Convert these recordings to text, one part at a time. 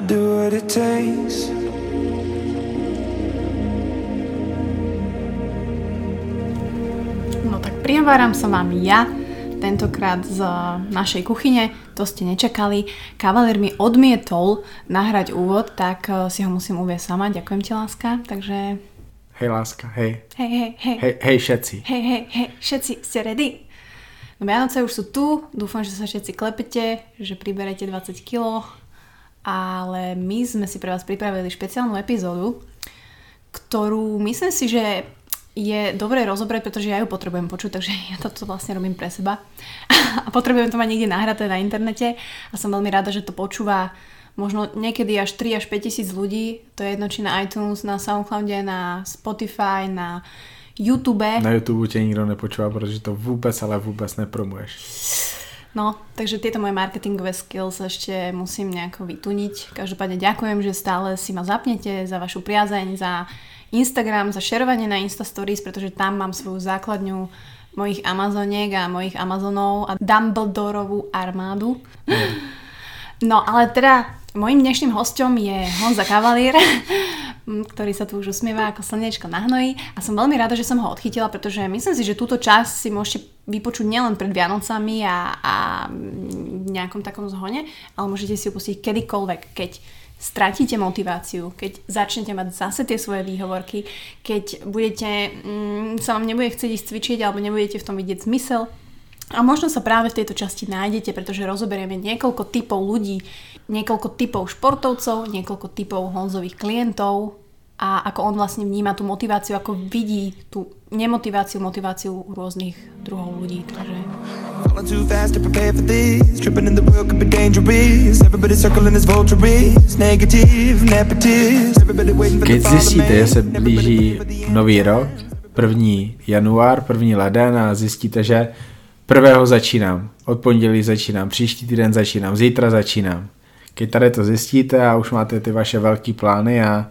I'll do what it takes. No tak prihováram som vám ja, tentokrát z našej kuchyne, to ste nečakali. Kavalér mi odmietol nahrať úvod, tak eh, si ho musím uvieť sama. Ďakujem ti, láska. Takže Hej láska, hej. hej, hej, hej. Hej, hej všetci. Hej, hej, hej, všetci ste ready? No Vianoce už sú tu, dúfam, že sa všetci klepete, že priberete 20 kg, ale my sme si pre vás pripravili špeciálnu epizódu, ktorú myslím si, že je dobré rozobrať, pretože ja ju potrebujem počuť, takže ja toto vlastne robím pre seba. A potrebujem to mať niekde nahraté na internete a som veľmi rada, že to počúva možno niekedy až 3 až 5 tisíc ľudí. To je jedno či na iTunes, na Soundcloude, na Spotify, na YouTube. Na YouTube tě nikdo nepočúva, protože to vůbec, ale vůbec nepromuješ. No, takže tieto moje marketingové skills ešte musím nejako vytuniť. Každopádne ďakujem, že stále si ma zapnete za vašu priazeň, za Instagram, za šerovanie na Insta Stories, pretože tam mám svoju základňu mojich Amazoniek a mojich Amazonov a Dumbledorovú armádu. No ale teda mojím dnešným hostom je Honza Kavalier, ktorý sa tu už usmieva ako slnečko na hnoji. A som veľmi rada, že som ho odchytila, pretože myslím si, že túto časť si môžete vypočuť nielen pred Vianocami a, a v nejakom takom zhone, ale môžete si ju pustiť kedykoľvek, keď stratíte motiváciu, keď začnete mať zase tie svoje výhovorky, keď budete, mm, sa vám nebude chcieť ísť cvičiť alebo nebudete v tom vidieť zmysel, a možno sa práve v tejto časti nájdete, pretože rozoberieme niekoľko typov ľudí, niekoľko typov športovcov, niekoľko typov Honzových klientov a ako on vlastne vníma tú motiváciu, ako vidí tú nemotiváciu, motiváciu rôznych druhov ľudí. Takže... Falling too fast to prepare for this. Tripping in the world could be dangerous. Everybody circling as vultures. Negative, nepotist. Everybody waiting for the Keď zjistíte, že se blíží nový rok, první január, první leden a zjistíte, že prvého začínám, od pondělí začínám, příští týden začínám, zítra začínám. Keď tady to zjistíte a už máte ty vaše velké plány a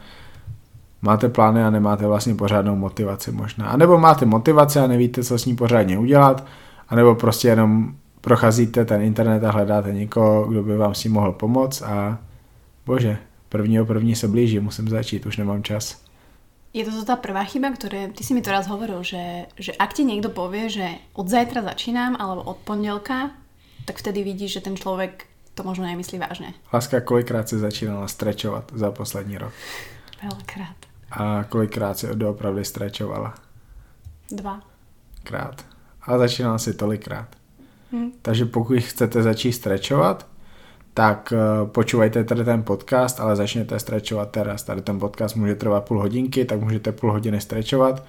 máte plány a nemáte vlastně pořádnou motivaci možná. A nebo máte motivaci a nevíte, co s ní pořádně udělat, a nebo prostě jenom procházíte ten internet a hledáte někoho, kdo by vám s tím mohl pomoct a bože, prvního první se blíží, musím začít, už nemám čas. Je to tá prvá chyba, ktoré ty si mi to raz hovoril, že, že ak ti niekto povie, že od zajtra začínam alebo od pondelka, tak vtedy vidíš, že ten človek to možno nemyslí vážne. Láska, kolikrát se začínala strečovat za poslední rok? Veľkrát. A kolikrát si doopravdy strečovala? Dva. Krát. A začínala si tolikrát. Hm. Takže pokud chcete začít strečovat, tak eh, počúvajte tady ten podcast, ale začněte strečovat teraz. Tady ten podcast může trvat půl hodinky, tak můžete půl hodiny strečovat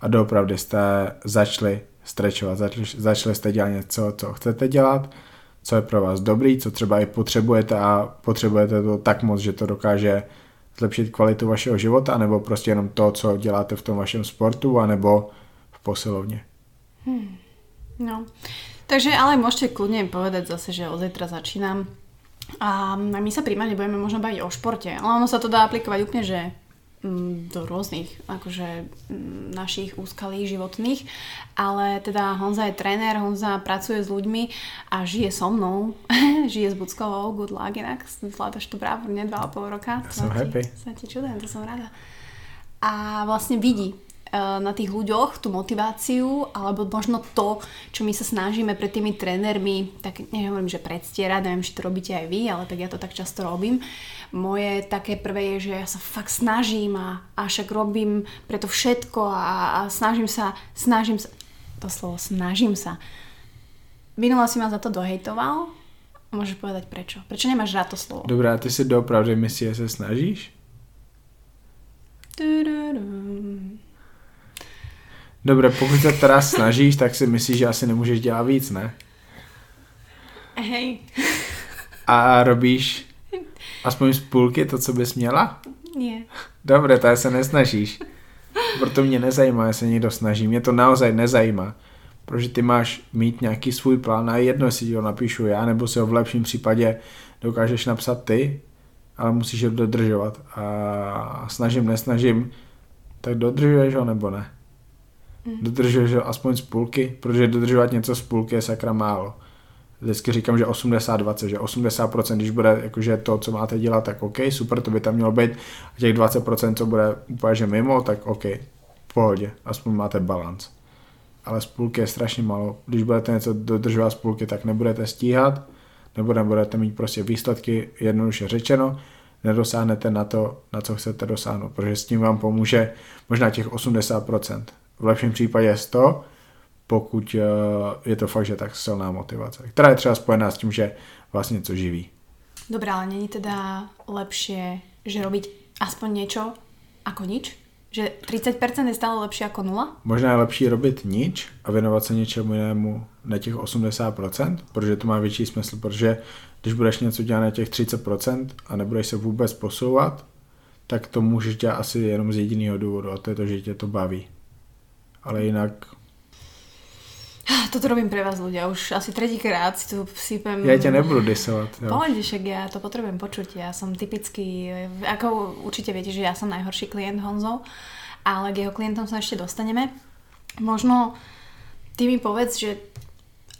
a doopravdy jste začali strečovat. Začali, začali jste dělat něco, co chcete dělat, co je pro vás dobrý, co třeba i potřebujete a potřebujete to tak moc, že to dokáže zlepšit kvalitu vašeho života, nebo prostě jenom to, co děláte v tom vašem sportu, anebo v posilovně. No. Takže ale môžete kľudne povedať zase, že od zajtra začínam. A my sa primárne budeme možno baviť o športe, ale ono sa to dá aplikovať úplne, že mm, do rôznych akože mm, našich úskalí životných, ale teda Honza je tréner, Honza pracuje s ľuďmi a žije so mnou, žije s Buckovou, good luck inak, zvládaš to bravúrne 2,5 roka. Ja som ti- happy. Sa ti čudujem, to som rada. A vlastne vidí na tých ľuďoch tú motiváciu alebo možno to, čo my sa snažíme pred tými trénermi, tak nehovorím, že predstierať, neviem, či to robíte aj vy, ale tak ja to tak často robím. Moje také prvé je, že ja sa fakt snažím a, a však robím preto všetko a, a snažím sa, snažím sa, to slovo snažím sa. Minula si ma za to dohejtoval, môžeš povedať prečo? Prečo nemáš rád to slovo? Dobrá, ty si doopravdy myslíš, že se snažíš? Tududum. Dobré, pokud se teda snažíš, tak si myslíš, že asi nemůžeš dělat víc, ne? Hej, A robíš aspoň z půlky to, co bys měla? nie. Dobré, tak se nesnažíš. Proto mě nezajímá, jestli se někdo snaží. Mě to naozaj nezajímá. Protože ty máš mít nějaký svůj plán a jedno, jestli ti ho napíšu já, nebo si ho v lepším případě dokážeš napsat ty, ale musíš ho dodržovat. A snažím, nesnažím, tak dodržuješ ho nebo ne? Dodržuješ ho aspoň z půlky, protože dodržovat něco z půlky je sakra málo. vždycky říkám, že 80-20, že 80% když bude jakože to, co máte dělat, tak OK, super, to by tam mělo být. A těch 20%, co bude úplně že mimo, tak OK, v pohodě, aspoň máte balans. Ale spůlky je strašně málo. Když budete něco dodržovat spůlky, tak nebudete stíhat, nebo nebudete mít prostě výsledky, jednoduše řečeno, nedosáhnete na to, na co chcete dosáhnout, protože s tím vám pomůže možná těch 80%. V lepším případě 100, pokud eh, je to fakt, že tak silná motivace, která je třeba spojená s tím, že vás něco živí. Dobrá, ale není teda lepšie, že robiť aspoň niečo ako nič? Že 30% je stále lepší jako nula? Možná je lepší robit nič a věnovat se něčemu jinému na těch 80%, protože to má větší smysl, protože když budeš něco dělat na těch 30% a nebudeš se vůbec posouvat, tak to můžeš dělat asi jenom z jediného důvodu a to je to, že tě to baví. Ale jinak toto robím pre vás ľudia, už asi tretíkrát si tu sypem... Ja ťa nebudú disovať. Pohode, však ja to potrebujem počuť. Ja som typický, ako určite viete, že ja som najhorší klient Honzo, ale k jeho klientom sa ešte dostaneme. Možno ty mi povedz, že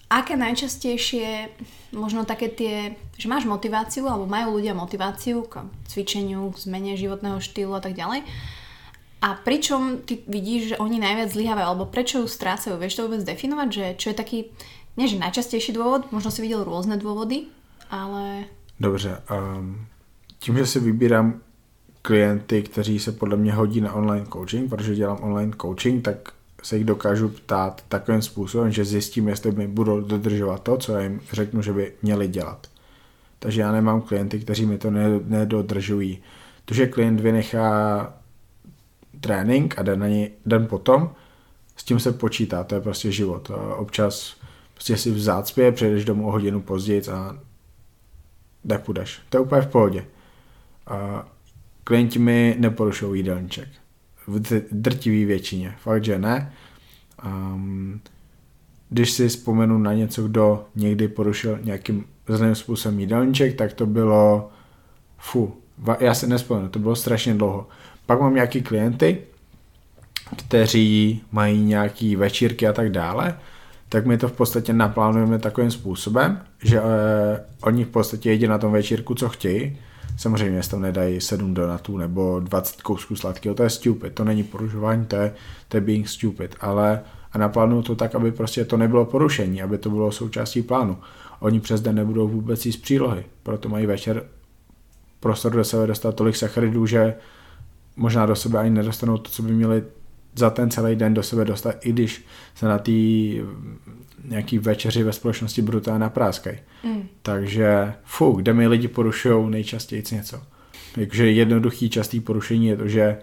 aké najčastejšie možno také tie, že máš motiváciu alebo majú ľudia motiváciu k cvičeniu, k zmene životného štýlu a tak ďalej a pričom ty vidíš, že oni najviac zlyhávajú, alebo prečo ju strácajú? Vieš to vôbec definovať, že čo je taký, nie že najčastejší dôvod, možno si videl rôzne dôvody, ale... Dobře, um, tím, že si vybírám klienty, kteří se podle mě hodí na online coaching, protože dělám online coaching, tak se jich dokážu ptát takovým způsobem, že zjistím, jestli mi budou dodržovat to, co já jim řeknu, že by měli dělat. Takže já nemám klienty, kteří mi to nedodržují. To, že klient vynechá trénink a den, na něj, den potom, s tím se počítá, to je prostě život. Občas prostě si v zácpě, přejdeš domů o hodinu později a nepůjdeš. To je úplně v pohodě. A klienti mi neporušují jídelníček. V drtivý většině. Fakt, že ne. Um, když si vzpomenu na něco, kdo někdy porušil nějakým zlým způsobem jídelníček, tak to bylo fu, já si nespomenu, to bylo strašně dlouho. Pak mám nějaký klienty, kteří mají nějaký večírky a tak dále, tak my to v podstatě naplánujeme takovým způsobem, že eh, oni v podstatě jedí na tom večírku, co chtějí. Samozřejmě, jestli tam nedají 7 donatů nebo 20 kousků sladkého, to je stupid, to není porušování, to je, to je being stupid, ale a naplánuju to tak, aby prostě to nebylo porušení, aby to bylo součástí plánu. Oni přes den nebudou vůbec jíst přílohy, proto mají večer prostor do sebe dostat tolik sacharidů, že možná do sebe ani nedostanou to, co by měli za ten celý den do sebe dostat, i když se na té nějaký večeři ve společnosti brutálně napráskají. Mm. Takže fu, kde mi lidi porušují nejčastěji něco. Takže jednoduchý častý porušení je to, že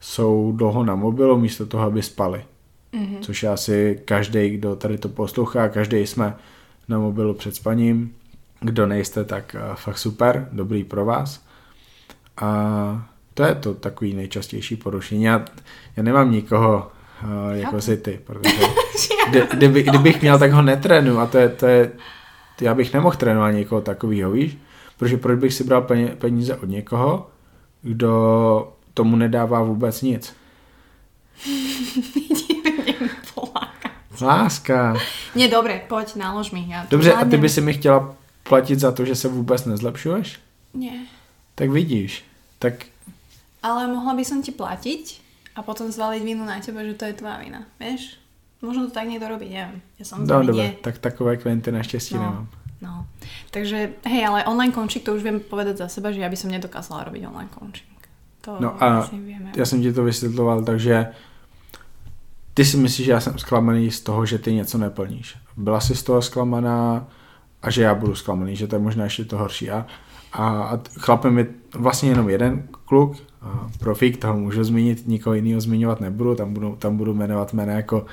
jsou dlouho na mobilu místo toho, aby spali. Mm-hmm. Což je asi každý, kdo tady to poslouchá, každý jsme na mobilu před spaním. Kdo nejste, tak uh, fakt super, dobrý pro vás. A to je to takový nejčastější porušení. Já, já nemám nikoho uh, jako si ty, protože kdy, kdyby, kdybych měl, tak ho netrénu a to je, to je, já bych nemohl trénovat někoho takového, víš? Protože proč bych si bral peníze od někoho, kdo tomu nedává vůbec nic? Láska. Nie, dobré, pojď, nalož mi. Já Dobře, a ty by si mi chtěla platit za to, že se vůbec nezlepšuješ? Nie. Tak vidíš. Tak ale mohla by som ti platiť a potom zvaliť vinu na teba, že to je tvoja vina. Vieš? Možno to tak niekto robí, neviem. Ja som no, dobre, tak takové klienty naštěstí no, nemám. No, takže hej, ale online coaching, to už viem povedať za seba, že ja by som nedokázala robiť online coaching. To no a vieme. já jsem ti to vysvětloval, takže ty si myslíš, že já jsem zklamaný z toho, že ty něco neplníš. Byla jsi z toho zklamaná a že já budu zklamaný, že to je možná ještě to horší. A, a, chlapem je vlastně jenom jeden kluk, profík, toho můžu zmínit, nikoho jiného zmiňovat nebudu, tam budu, tam budu jmenovat jména jako,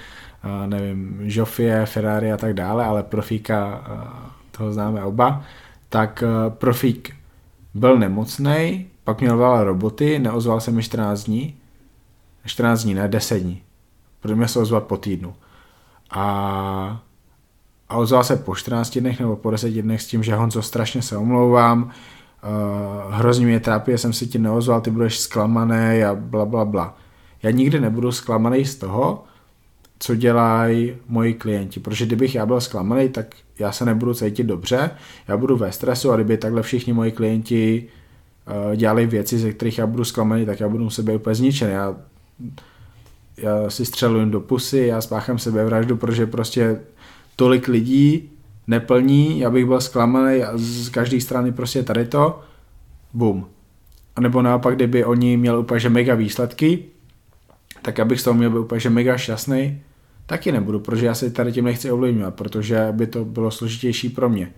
nevím, Joffie, Ferrari a tak dále, ale profíka, toho známe oba, tak profík byl nemocný, pak měl veľa roboty, neozval se mi 14 dní, 14 dní, ne 10 dní, protože mě se ozvat po týdnu. A, a ozval se po 14 dnech nebo po 10 dnech s tím, že Honzo, strašně se omlouvám, uh, hrozně mě trápí, jsem si ti neozval, ty budeš zklamaný a bla, bla, bla. Já nikdy nebudu zklamaný z toho, co dělají moji klienti, protože kdybych já byl zklamaný, tak já se nebudu cítit dobře, já budu ve stresu a kdyby takhle všichni moji klienti uh, dělali věci, ze kterých já budu zklamaný, tak já budu muset být úplně zničený. Já, já si střeluji do pusy, já spáchám sebevraždu, protože prostě tolik lidí neplní, já bych byl zklamaný a z každé strany prostě tady to, bum. A nebo naopak, kdyby oni měli úplně že mega výsledky, tak abych z toho měl být úplně že mega šťastný, taky nebudu, protože já se tady tím nechci ovlivňovat, protože by to bylo složitější pro mě.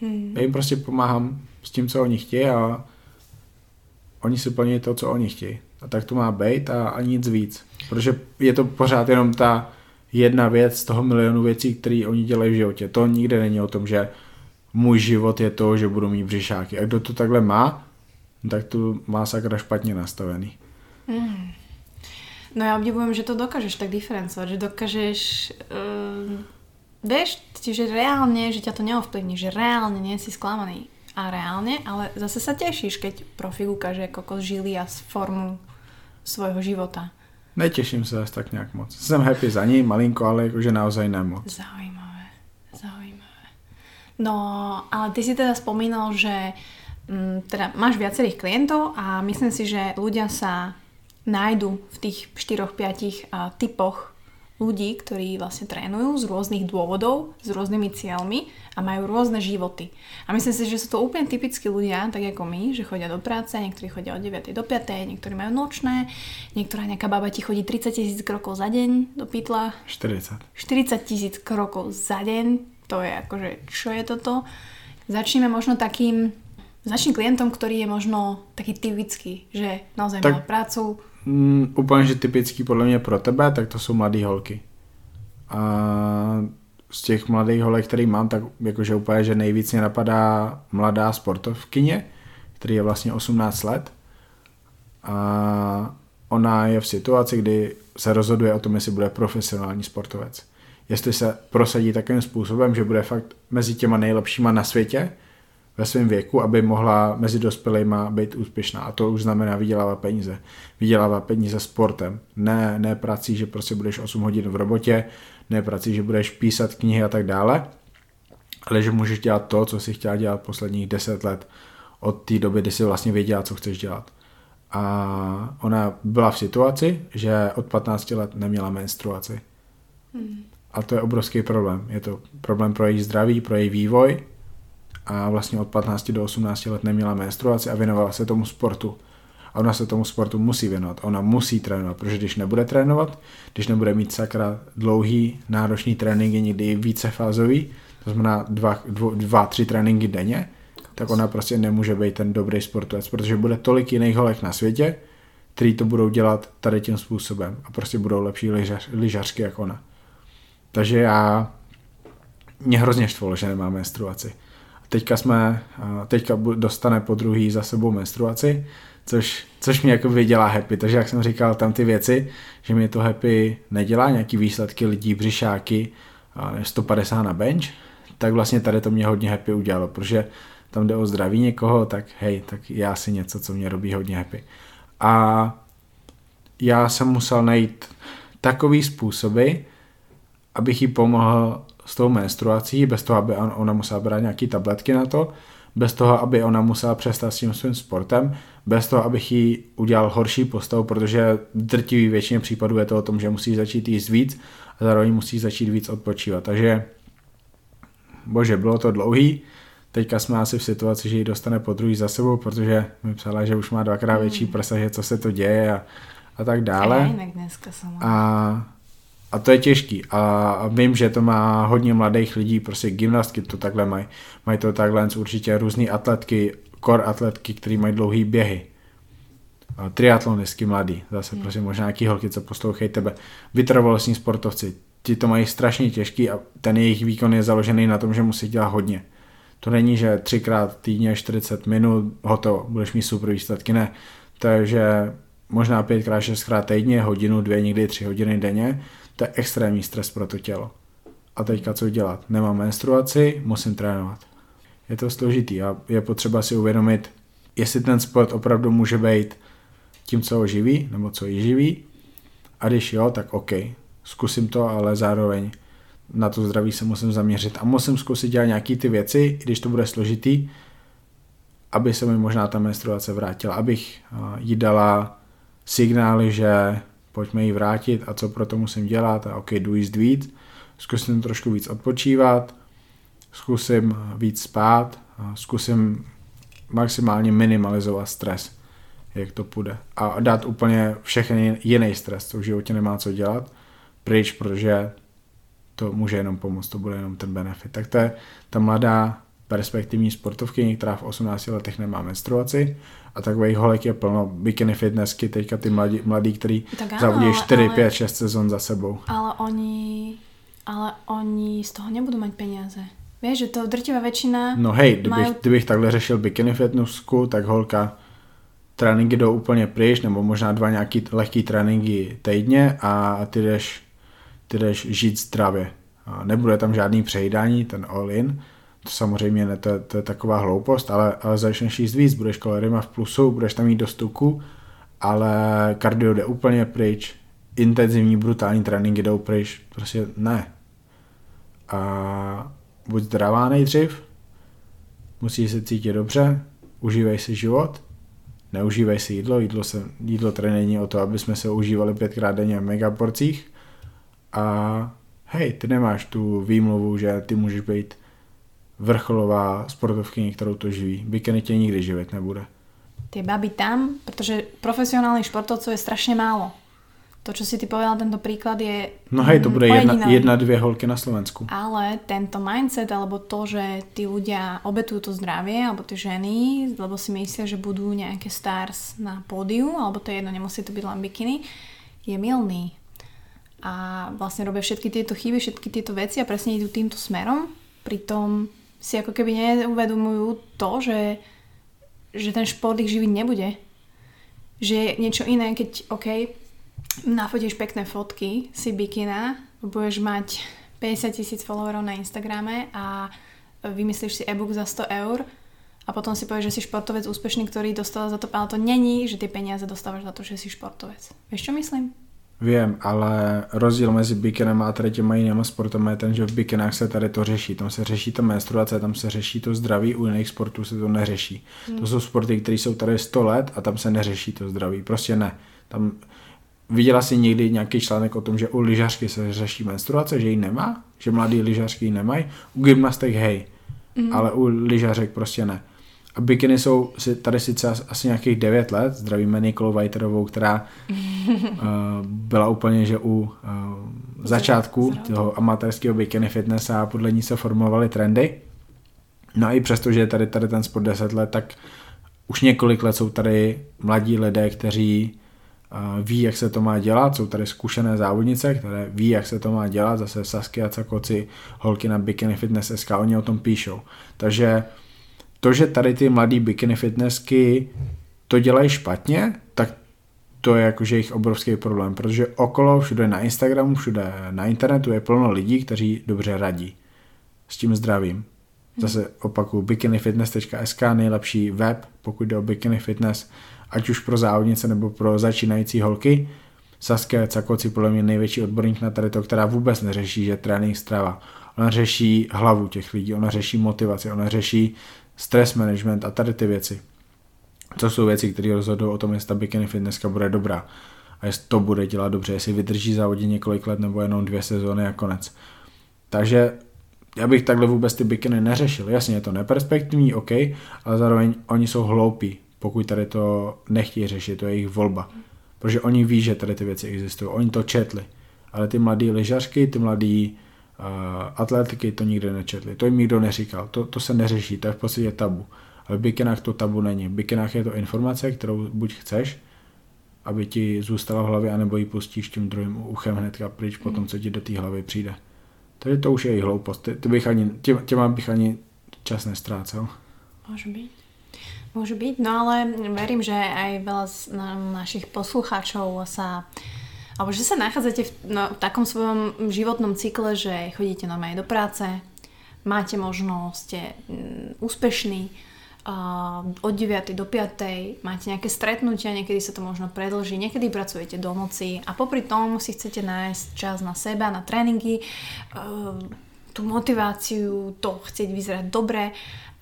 Hmm. Já jim prostě pomáhám s tím, co oni chtějí a oni si plní to, co oni chtějí. A tak to má být a, a nic víc. Protože je to pořád jenom ta jedna věc z toho milionu věcí, které oni dělají v životě. To nikde není o tom, že můj život je to, že budu mít břišáky. A kdo to takhle má, tak to má sakra špatně nastavený. Mm. No ja obdivujem, že to dokážeš tak diferencovať, že dokážeš... Uh, vieš, že reálne, že ťa to neovplyvní, že reálne nie si. A reálne, ale zase sa tešíš, keď profik ukáže kokos žili a formu svojho života. Neteším se zase tak nějak moc. Jsem happy za ní, malinko, ale jakože naozaj nemoc. Zaujímavé, zaujímavé. No, ale ty si teda spomínal, že m, teda máš viacerých klientov a myslím si, že ľudia sa nájdu v tých 4-5 typoch ľudí, ktorí vlastne trénujú z rôznych dôvodov, s rôznymi cieľmi a majú rôzne životy. A myslím si, že sú to úplne typickí ľudia, tak ako my, že chodia do práce, niektorí chodia od 9. do 5. niektorí majú nočné, niektorá nejaká baba ti chodí 30 tisíc krokov za deň do pytla. 40. 40 tisíc krokov za deň, to je akože, čo je toto? Začneme možno takým, začným klientom, ktorý je možno taký typický, že naozaj tak... má prácu, Mm, úplně, že typický podle mě pro tebe, tak to jsou mladé holky. A z těch mladých holek, který mám, tak jakože úplně, že nejvíc mě napadá mladá sportovkyně, který je vlastně 18 let. A ona je v situaci, kdy se rozhoduje o tom, jestli bude profesionální sportovec. Jestli se prosadí takovým způsobem, že bude fakt mezi těma nejlepšíma na světě, ve svém věku, aby mohla mezi dospělými být úspěšná. A to už znamená vydělávat peníze. Vydělávat peníze sportem. Ne, ne prací, že prostě budeš 8 hodin v robotě, ne prací, že budeš písat knihy a tak dále, ale že můžeš dělat to, co jsi chtěla dělat posledních 10 let od té doby, kdy jsi vlastně věděla, co chceš dělat. A ona byla v situaci, že od 15 let neměla menstruaci. Hmm. A to je obrovský problém. Je to problém pro její zdraví, pro její vývoj, a vlastně od 15 do 18 let neměla menstruaci a věnovala se tomu sportu. A ona se tomu sportu musí věnovat. Ona musí trénovat, protože když nebude trénovat, když nebude mít sakra dlouhý, náročný tréninky, někdy vícefázový, to znamená dva, dvo, dva, tři tréninky denně, tak ona prostě nemůže být ten dobrý sportovec, protože bude tolik jiných holek na světě, který to budou dělat tady tím způsobem a prostě budou lepší lyžař, lyžařky jak ona. Takže já mě hrozně štvalo, že nemá menstruaci teďka jsme, teďka dostane po druhý za sebou menstruaci, což, což mě jako dělá happy, takže jak jsem říkal, tam ty věci, že mě to happy nedělá, nějaký výsledky lidí, břišáky, 150 na bench, tak vlastně tady to mě hodně happy udělalo, protože tam jde o zdraví někoho, tak hej, tak já si něco, co mě robí hodně happy. A já jsem musel najít takový způsoby, abych jí pomohl s tou menstruací, bez toho, aby ona musela brát nějaké tabletky na to, bez toho, aby ona musela přestat s tím svým sportem, bez toho, abych jí udělal horší postavu, protože drtivý většině případů je to o tom, že musí začít jíst víc a zároveň musí začít víc odpočívat. Takže, bože, bylo to dlouhý, teďka jsme asi v situaci, že ji dostane po druhý za sebou, protože mi psala, že už má dvakrát větší hmm. prsa, že co se to děje a, a tak dále. A a to je těžký. A vím, že to má hodně mladých lidí, prostě gymnastky to takhle mají. Mají to takhle určitě různé atletky, kor atletky, které mají dlouhé běhy. A triatlonistky mladý, zase hmm. prostě možná nějaký holky, co poslouchají tebe. Vytrvalostní sportovci, ti to mají strašně těžký a ten jejich výkon je založený na tom, že musí dělat hodně. To není, že třikrát týdně 40 minut, hotovo, budeš mít super výsledky, ne. To je, že možná pětkrát, šestkrát týdně, hodinu, dvě, někdy tři hodiny denně to je extrémní stres pro to tělo. A teďka co dělat? Nemám menstruaci, musím trénovat. Je to složitý a je potřeba si uvědomit, jestli ten sport opravdu může být tím, co ho živí, nebo co ji živí. A když jo, tak OK, zkusím to, ale zároveň na to zdraví se musím zaměřit a musím zkusit dělat nějaký ty věci, i když to bude složitý, aby se mi možná ta menstruace vrátila, abych jí dala signály, že pojďme ji vrátit a co pro to musím dělat a ok, jdu jíst víc, zkusím trošku víc odpočívat, zkusím víc spát, zkusím maximálně minimalizovat stres, jak to půjde. A dát úplně všechny jiný stres, co v životě nemá co dělat, pryč, protože to může jenom pomoct, to bude jenom ten benefit. Tak to je ta mladá perspektivní sportovky, která v 18 letech nemá menstruaci a takových holek je plno bikini fitnessky, teďka ty mladí, mladí který závodí 4, ale, 5, 6 sezon za sebou. Ale oni, ale oni z toho nebudou mít peníze. Víš, že to drtivá většina... No hej, kdybych, majú... kdybych takhle řešil bikini fitnessku, tak holka tréninky jdou úplně pryč, nebo možná dva nějaký lehký tréninky týdně a ty jdeš, ty jdeš žít zdravě. A nebude tam žádný přejídání, ten all-in, to samozřejmě ne, to, je, to je taková hloupost, ale, ale začneš jíst víc, budeš kaloriema v plusu, budeš tam mít do stuku, ale kardio jde úplně pryč, intenzivní, brutální tréninky jdou pryč, prostě ne. A buď zdravá nejdřív, musíš se cítit dobře, užívej si život, neužívej si jídlo, jídlo, se, jídlo tady není o to, aby jsme se užívali pětkrát denně v megaporcích a hej, ty nemáš tu výmluvu, že ty můžeš být vrcholová sportovkyně, kterou to živí. Bikini tě nikdy živit nebude. Ty baby tam, protože profesionálnych športovců je strašně málo. To, čo si ty povedal, tento príklad je... No hej, to bude jedna, jedna, dvě holky na Slovensku. Ale tento mindset, alebo to, že tí ľudia obetujú to zdravie, alebo tie ženy, lebo si myslia, že budú nejaké stars na pódiu, alebo to je jedno, nemusí to byť len bikiny, je milný. A vlastne robia všetky tieto chyby, všetky tieto veci a presne idú týmto smerom. Pritom si ako keby neuvedomujú to, že, že ten šport ich živiť nebude. Že je niečo iné, keď OK, nafotíš pekné fotky, si bikina, budeš mať 50 tisíc followerov na Instagrame a vymyslíš si e-book za 100 eur a potom si povieš, že si športovec úspešný, ktorý dostal za to, ale to není, že ty peniaze dostávaš za to, že si športovec. Vieš, čo myslím? Vím, ale rozdíl mezi bikinem a tady těma jinými sportem je ten, že v bikinách se tady to řeší. Tam se řeší ta menstruace, tam se řeší to zdraví, u jiných sportů se to neřeší. Hmm. To jsou sporty, které jsou tady 100 let a tam se neřeší to zdraví. Prostě ne. Tam viděla si někdy nějaký článek o tom, že u lyžařky se řeší menstruace, že ji nemá, že mladí lyžařky ji nemají. U gymnastek hej, hmm. ale u lyžařek prostě ne. A bikiny jsou tady sice asi nějakých 9 let, zdravíme Nikolu Vajterovou, která uh, byla úplně, že u uh, začátku toho amatérského bikiny fitness a podle ní se formovaly trendy. No a i přesto, že je tady, tady ten sport 10 let, tak už několik let jsou tady mladí lidé, kteří uh, ví, jak se to má dělat, jsou tady zkušené závodnice, které ví, jak se to má dělat, zase Saskia Cakoci, holky na Bikini Fitness SK, oni o tom píšou. Takže to, že tady ty mladý bikini fitnessky to dělají špatně, tak to je jakože jejich obrovský problém, protože okolo, všude na Instagramu, všude na internetu je plno lidí, kteří dobře radí s tím zdravím. Zase opakuju, bikinifitness.sk nejlepší web, pokud jde o bikini fitness, ať už pro závodnice nebo pro začínající holky. Saskia Cakoci podle mě největší odborník na tady to, která vůbec neřeší, že trénink strava. Ona řeší hlavu těch lidí, ona řeší motivaci, ona řeší stress management a tady ty věci. To jsou věci, které rozhodují o tom, jestli ta bikini fitnesska bude dobrá a jestli to bude dělat dobře, jestli vydrží závodě několik let nebo jenom dvě sezóny a konec. Takže já bych takhle vůbec ty bikiny neřešil. Jasně, je to neperspektivní, OK, ale zároveň oni jsou hloupí, pokud tady to nechtějí řešit, to je jejich volba. Protože oni ví, že tady ty věci existují, oni to četli. Ale ty mladí lyžařky, ty mladí atletiky to nikdy nečetli, to jim nikdo neříkal, to, to se neřeší, to je v podstatě tabu. Ale v bikinách to tabu není. V bikinách je to informace, kterou buď chceš, aby ti zůstala v hlavě, anebo ji pustíš tím druhým uchem hnedka pryč po tom, co ti do té hlavy přijde. Takže to už je jejich hloupost. Ty, ty bych ani, tě, těma bych ani čas nestrácel. Může být. Může být, no ale verím, že aj veľa z našich poslucháčov sa alebo že sa nachádzate v, no, v takom svojom životnom cykle, že chodíte normálne do práce, máte možnosť, ste mm, úspešní, od 9. do 5. máte nejaké stretnutia, niekedy sa to možno predlží, niekedy pracujete do noci a popri tom si chcete nájsť čas na seba, na tréningy, tú motiváciu, to chcieť vyzerať dobre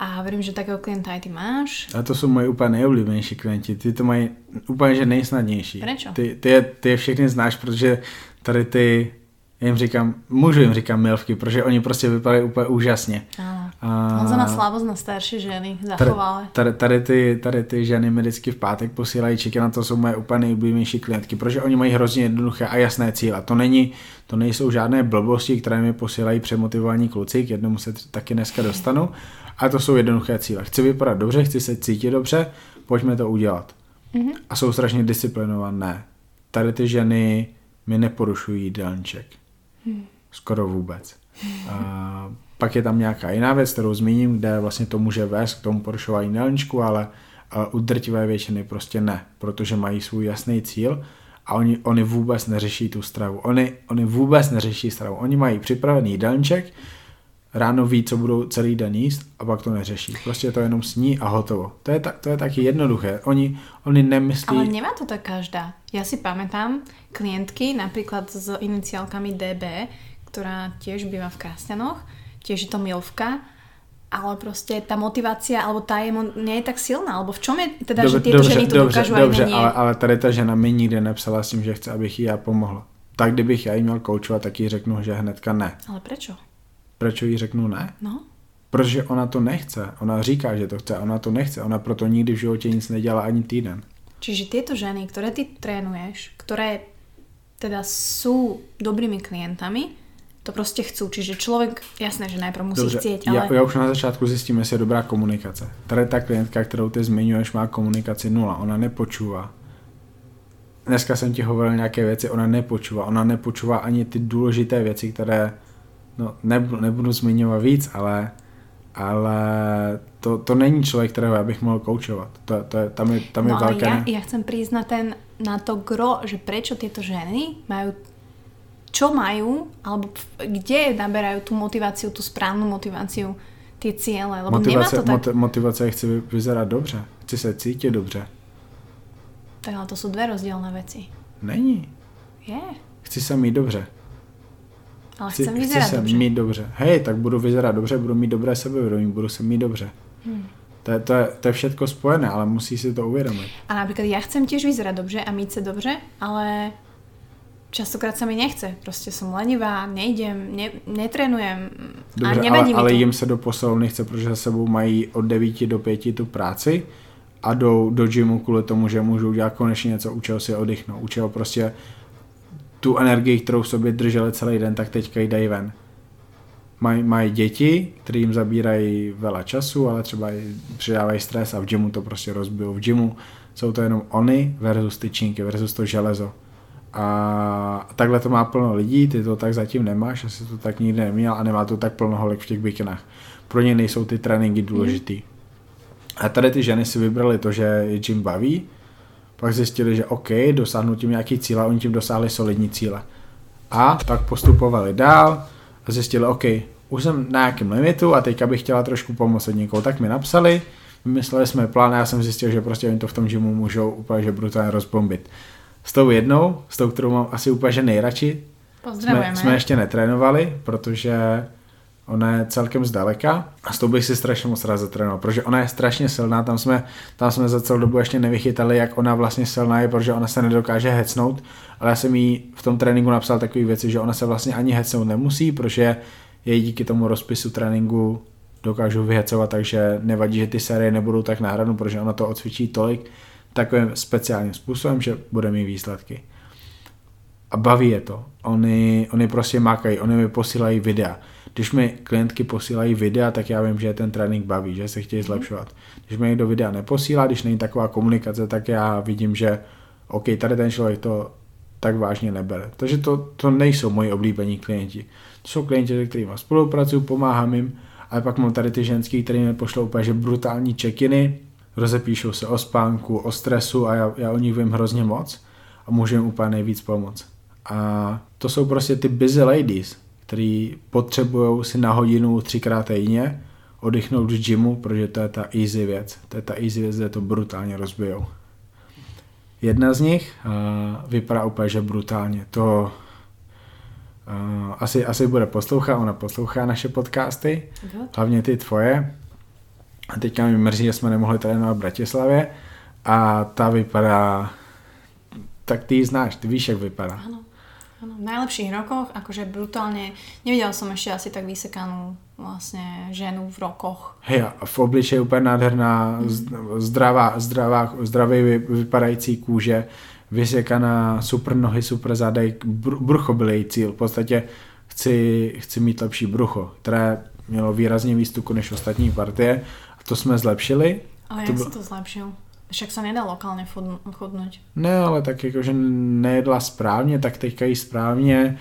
a verím, že takého klienta aj ty máš. A to jsou moje úplně nejoblíbenější klienti. Ty to mají úplně že nejsnadnější. Prečo? Ty, ty, je, ty je všechny znáš, protože tady ty, já jim říkám, můžu jim říkám milvky, protože oni prostě vypadají úplně úžasně. Áno. A- Honza má slabosť na staršie ženy, zachovalé. Tady, tady, ty, tady ty ženy mi vždycky v pátek posílají čiky, na to jsou moje úplně nejoblíbenější klientky, protože oni mají hrozně jednoduché a jasné cíle. To není, to nejsou žádné blbosti, které mi posílají přemotivovaní kluci, k jednomu se taky dneska dostanu, a to jsou jednoduché cíle. Chci vypadat dobře, chci se cítit dobře, pojďme to udělat. Mm-hmm. A jsou strašně disciplinované. Tady ty ženy mi neporušují jídelníček. Skoro vůbec. A pak je tam nějaká jiná věc, kterou zmíním, kde vlastně to může vést k tomu porušování jídelníčku, ale, ale u drtivé většiny prostě ne, protože mají svůj jasný cíl a oni, oni vůbec neřeší tu stravu. Oni, oni vůbec neřeší stravu. Oni mají připravený jídelníček, ráno ví, co budou celý den jíst a pak to neřeší. Prostě to jenom sní a hotovo. To je, tak, to je taky jednoduché. Oni, oni nemyslí... Ale nemá to tak každá. Ja si pamätám klientky napríklad s iniciálkami DB, ktorá tiež býva v Krásňanoch, tiež je to milvka, ale proste tá motivácia, alebo tá je, nie je tak silná, alebo v čom je teda, že tieto ženy to dobře, dokážu dobře, a ale, ale tady ta žena mi nikdy nepsala s tím, že chce, abych jí já pomohl. Tak kdybych já jí měl koučovat, tak jí řeknu, že hnedka ne. Ale prečo? Proč jí řeknu ne? No, Protože ona to nechce. Ona říká, že to chce, ona to nechce. Ona proto nikdy v životě nic nedělala ani týden. čiže tieto ženy, ktoré ty trénuješ, ktoré teda sú dobrými klientami, to prostě chcú. Čiže človek, jasné, že najprv musí Dobře, chcieť, já, ale... já už na začátku zjistím, jestli je dobrá komunikace. Tady ta klientka, kterou ty zmiňuješ, má komunikaci nula. Ona nepočúva. Dneska jsem ti hovoril nějaké věci, ona nepočúva. Ona nepočúva ani ty důležité věci, které, no nebudu, nebudu zmiňovat víc, ale, ale to, to není člověk, kterého já bych mohl koučovat. To, to je, tam je, tam je No velké... ja, ne- ja chcem prísť na, ten, na to gro, že prečo tieto ženy majú čo majú, alebo kde naberajú tú motiváciu, tú správnu motiváciu, tie ciele, lebo nemá Motivace, to tak, moti- motivace vy- vyzerat dobře. Chci se cítit dobře. tak ale to sú dve rozdielne veci. Není. Je, Chci se mít dobře. Ale Chci, chci vyzerať se dobře. mít dobře. Hej, tak budu vyzerat dobře, budu mít dobré sebevědomí, budu se mít dobře. Hmm. To, je, to, je, to je všetko spojené, ale musí si to uvědomit. A napríklad ja chcem tiež vyzerať dobře a mít sa dobře, ale častokrát sa mi nechce. Proste som lenivá, nejdem, ne, netrénujem a Dobře, nevadí ale, ale mi to. jim se do posilovny chce, protože za sebou mají od 9 do 5 tu práci a jdou do gymu kvůli tomu, že můžou dělat konečně něco, u čeho si oddychnou, u čeho prostě tu energii, kterou v sobě drželi celý den, tak teďka ji dají ven. Mají, mají děti, které jim zabírají veľa času, ale třeba i přidávají stres a v gymu to prostě rozbijou. V gymu jsou to jenom oni versus tyčinky, versus to železo. A takhle to má plno lidí, ty to tak zatím nemáš, asi to tak nikdy neměl a nemá to tak plno holek v těch bikinách. Pro ně nejsou ty tréninky důležitý. A tady ty ženy si vybrali to, že je gym baví, pak zjistili, že OK, dosáhnu tím nějaký cíle, oni tím dosáhli solidní cíle. A tak postupovali dál a zjistili, OK, už jsem na nějakém limitu a teďka bych chtěla trošku pomoct od někoho, tak mi napsali, vymysleli jsme plán a já jsem zjistil, že prostě oni to v tom gymu můžou úplně že brutálně rozbombit. S tou jednou, s tou, kterou mám asi úplně že nejradši, jsme, Pozdravujeme. jsme ještě netrénovali, protože ona je celkem zdaleka a s tou bych si strašně moc rád zatrénoval, protože ona je strašně silná, tam jsme, tam jsme za celou dobu ještě nevychytali, jak ona vlastně silná je, protože ona se nedokáže hecnout, ale já jsem jí v tom tréninku napsal takové věci, že ona se vlastně ani hecnout nemusí, protože jej díky tomu rozpisu tréninku dokážu vyhecovat, takže nevadí, že ty série nebudou tak náhradnou, protože ona to odcvičí tolik takovým speciálním způsobem, že bude mít výsledky a baví je to. Oni, oni prostě mákají, oni mi posílají videa. Když mi klientky posílají videa, tak já vím, že je ten trénink baví, že se chtějí zlepšovat. Když mi někdo videa neposílá, když není taková komunikace, tak já vidím, že OK, tady ten člověk to tak vážně nebere. Takže to, to nejsou moji oblíbení klienti. To jsou klienti, se kterými spolupracuju, pomáhám jim, ale pak mám tady ty ženský, který mi pošlou úplně že brutální čekiny, rozepíšou se o spánku, o stresu a já, já o nich vím hrozně moc a můžu jim úplně nejvíc pomoct. A to jsou prostě ty busy ladies, který potřebují si na hodinu třikrát týdně oddychnout v gymu, protože to je ta easy věc. To je ta easy věc, kde to brutálně rozbijou. Jedna z nich uh, vypadá úplně, že brutálně. To uh, asi, asi bude poslouchat, ona poslouchá naše podcasty, Good. hlavně ty tvoje. A teďka mi mrzí, že jsme nemohli trénovat v Bratislavě a ta vypadá, tak ty ji znáš, ty víš, jak vypadá. Áno. Áno, v najlepších rokoch, akože brutálne, nevidela som ešte asi tak vysekanú vlastne ženu v rokoch. Hej, a v obličeji úplně nádherná, z- zdravá, zdravá, zdravý vy- vypadající kůže, vysekaná, super nohy, super zadek, br- brucho byl její cíl. V podstatě chci, chci mít lepší brucho, které mělo výrazně víc tuku než ostatní partie a to jsme zlepšili. Ale To jak bylo- si to zlepšil? Však sa nedá lokálne chudn- chudnúť. Ne, ale tak jakože nejedla správně, tak teďka jí správně.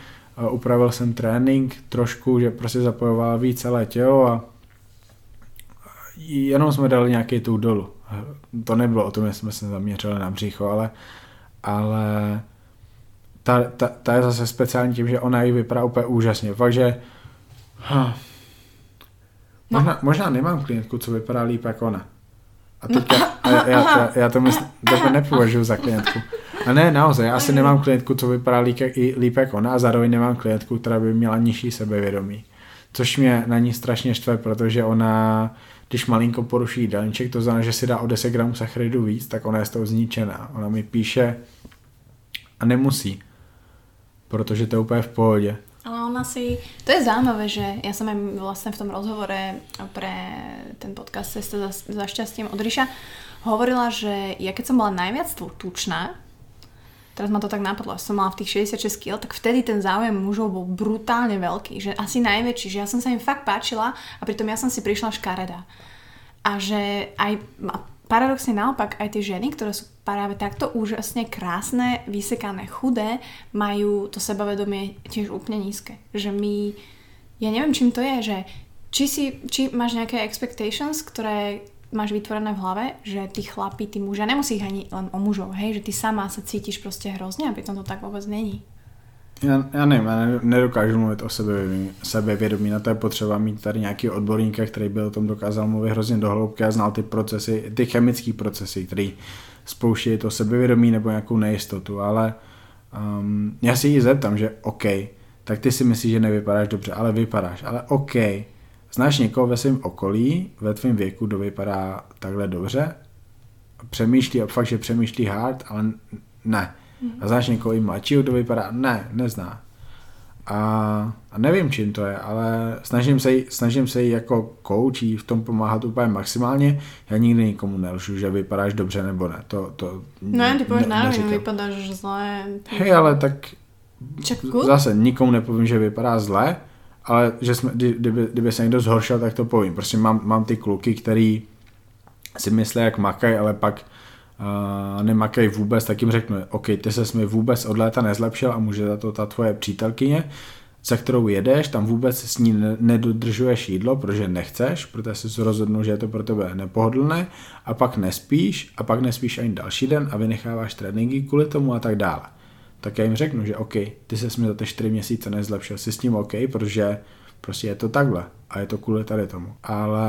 Upravil jsem trénink trošku, že prostě zapojovala víc celé tělo a jenom jsme dali nějaký tuk dolů. To nebylo o tom, že jsme se zaměřili na břicho, ale, ale ta, ta, ta, je zase speciální tím, že ona ji vypadá úplně úžasně. Fakt, že huh, možná, možná nemám klientku, co vypadá líp jako ona. A teďka, a já, já, já, já to myslím, to nepovažuji za klientku. A ne, naozaj, já asi nemám klientku, co vypadá líp, jak- líp jako ona a zároveň nemám klientku, která by měla nižší sebevědomí. Což mě na ní strašně štve, protože ona, když malinko poruší jídelníček, to znamená, že si dá o 10 gramů sacharidu víc, tak ona je z toho zničená. Ona mi píše a nemusí, protože to je úplně v pohodě. Ale ona si... To je zaujímavé, že ja som aj vlastne v tom rozhovore pre ten podcast Cesta za, za šťastím od Ríša hovorila, že ja keď som bola najviac tu- tučná, teraz ma to tak napadlo, som mala v tých 66 kg, tak vtedy ten záujem mužov bol brutálne veľký, že asi najväčší, že ja som sa im fakt páčila a pritom ja som si prišla škaredá. A že aj paradoxne naopak aj tie ženy, ktoré sú práve takto úžasne krásne, vysekané, chudé, majú to sebavedomie tiež úplne nízke. Že my, ja neviem čím to je, že či, si, či máš nejaké expectations, ktoré máš vytvorené v hlave, že tí chlapí, tí muži, a nemusí ich ani len o mužov, hej, že ty sama sa cítiš proste hrozne a pritom to tak vôbec není. Já, já nevím, já ne- nedokážu mluvit o sebevědomí, sebevědomí, na to je potřeba mít tady nějaký odborníka, který by o tom dokázal mluvit hrozně dohloubky a znal ty procesy, ty chemické procesy, které spouštějí to sebevědomí nebo nějakou nejistotu, ale um, já si ji zeptám, že OK, tak ty si myslíš, že nevypadáš dobře, ale vypadáš, ale OK, znáš někoho ve svém okolí, ve tvém věku, kdo vypadá takhle dobře? Přemýšlí, fakt, že přemýšlí hard, ale ne. A znáš někoho i mladšího, kdo vypadá? Ne, nezná. A, a nevím, čím to je, ale snažím se, jí- snažím se jí jako coach jí v tom pomáhat úplně maximálně. Já nikdy nikomu nelžu, že vypadáš dobře nebo ne. To, to No ja ty povieš ne- neříkám. vypadáš zle. Hej, ale tak Čak good? zase nikomu nepovím, že vypadá zle, ale že jsme, kdy- kdyby, kdyby se někdo zhoršil, tak to povím. Prostě mám, mám ty kluky, který si myslí, jak makaj, ale pak nemakají vůbec, tak jim řeknu, OK, ty se mi vůbec od léta nezlepšil a může za to ta tvoje přítelkyně, za kterou jedeš, tam vůbec s ní ne- nedodržuješ jídlo, protože nechceš, protože jsi se rozhodnul, že je to pro tebe nepohodlné a pak nespíš a pak nespíš ani další den a vynecháváš tréninky kvůli tomu a tak dále. Tak já jim řeknu, že OK, ty se mi za ty 4 měsíce nezlepšil, jsi s tím OK, protože prostě je to takhle a je to kvůli tady tomu. Ale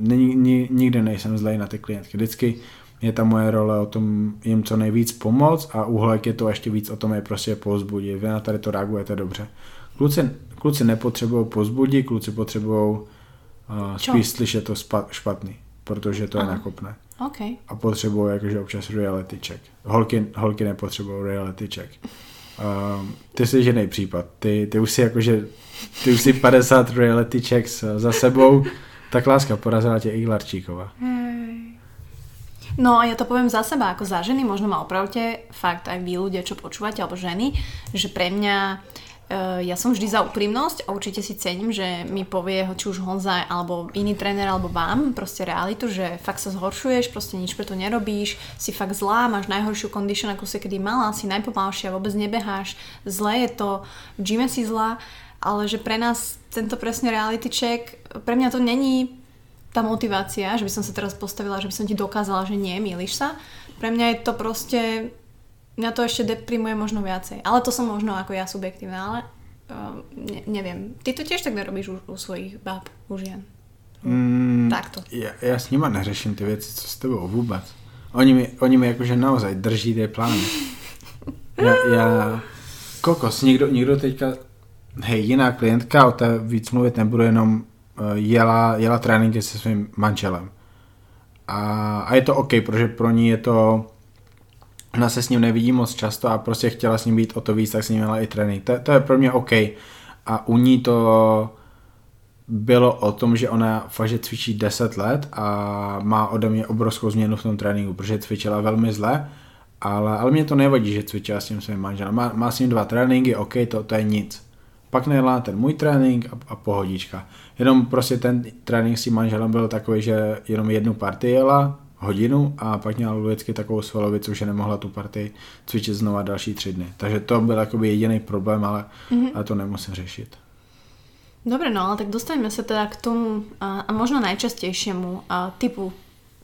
ni, ni, nikdy nejsem zlej na ty klientky. Vždycky je ta moje role o tom jim co nejvíc pomoct a uhlek je to ještě víc o tom je prostě pozbudit. Vy na tady to reagujete dobře. Kluci, kluci nepotřebují pozbudit, kluci potřebují uh, spíš slyšet to spa, špatný, protože to je Aha. nakopné. OK. A potřebují jakože občas reality check. Holky, holky nepotřebují reality check. Um, ty jsi jiný případ. Ty, ty už si jakože, ty už si 50 reality checks za sebou, tak láska porazila tě i Larčíková. No a ja to poviem za seba, ako za ženy, možno ma opravte, fakt aj vy ľudia, čo počúvate, alebo ženy, že pre mňa e, ja som vždy za úprimnosť a určite si cením, že mi povie či už Honza alebo iný tréner alebo vám proste realitu, že fakt sa zhoršuješ, proste nič pre to nerobíš, si fakt zlá, máš najhoršiu condition, ako si kedy mala, si najpomalšia, vôbec nebeháš, zle je to, v gyme si zlá, ale že pre nás tento presne reality check, pre mňa to není tá motivácia, že by som sa teraz postavila, že by som ti dokázala, že nie, milíš sa. Pre mňa je to proste, mňa to ešte deprimuje možno viacej. Ale to som možno ako ja subjektívna, ale uh, ne, neviem. Ty to tiež tak nerobíš u, u svojich báb, u žien. Mm, Takto. Já, já s nima neřeším ty věci, co s tebou vůbec. Oni mi, oni mi jakože naozaj drží ty plány. Já, já kokos, někdo, někdo teďka, hej, jiná klientka, o té víc mluvit nebudu, jenom jela, jela tréninky se svým manželem. A, a je to OK, protože pro ní je to, ona se s ním nevidí moc často a prostě chtěla s ním být o to víc, tak s ním měla i trénink. To, to je pro mě OK. A u ní to bylo o tom, že ona fakt, že cvičí 10 let a má ode mě obrovskou změnu v tom tréninku, protože cvičila velmi zle, ale, ale mě to nevadí, že cvičila s tím svým manželem. Má, má s ním dva tréninky, OK, to, to je nic. Pak nejela ten můj trénink a, a pohodička. Jenom prostě ten trénink s tím manželem byl takový, že jenom jednu partii jela, hodinu a pak měla vždycky takovou svalovicu, že nemohla tu partii cvičit znova další tři dny. Takže to byl jakoby jediný problém, ale, mm-hmm. ale to nemusím řešit. Dobre, no ale tak dostaňme sa teda k tomu a, a možno najčastejšiemu a, typu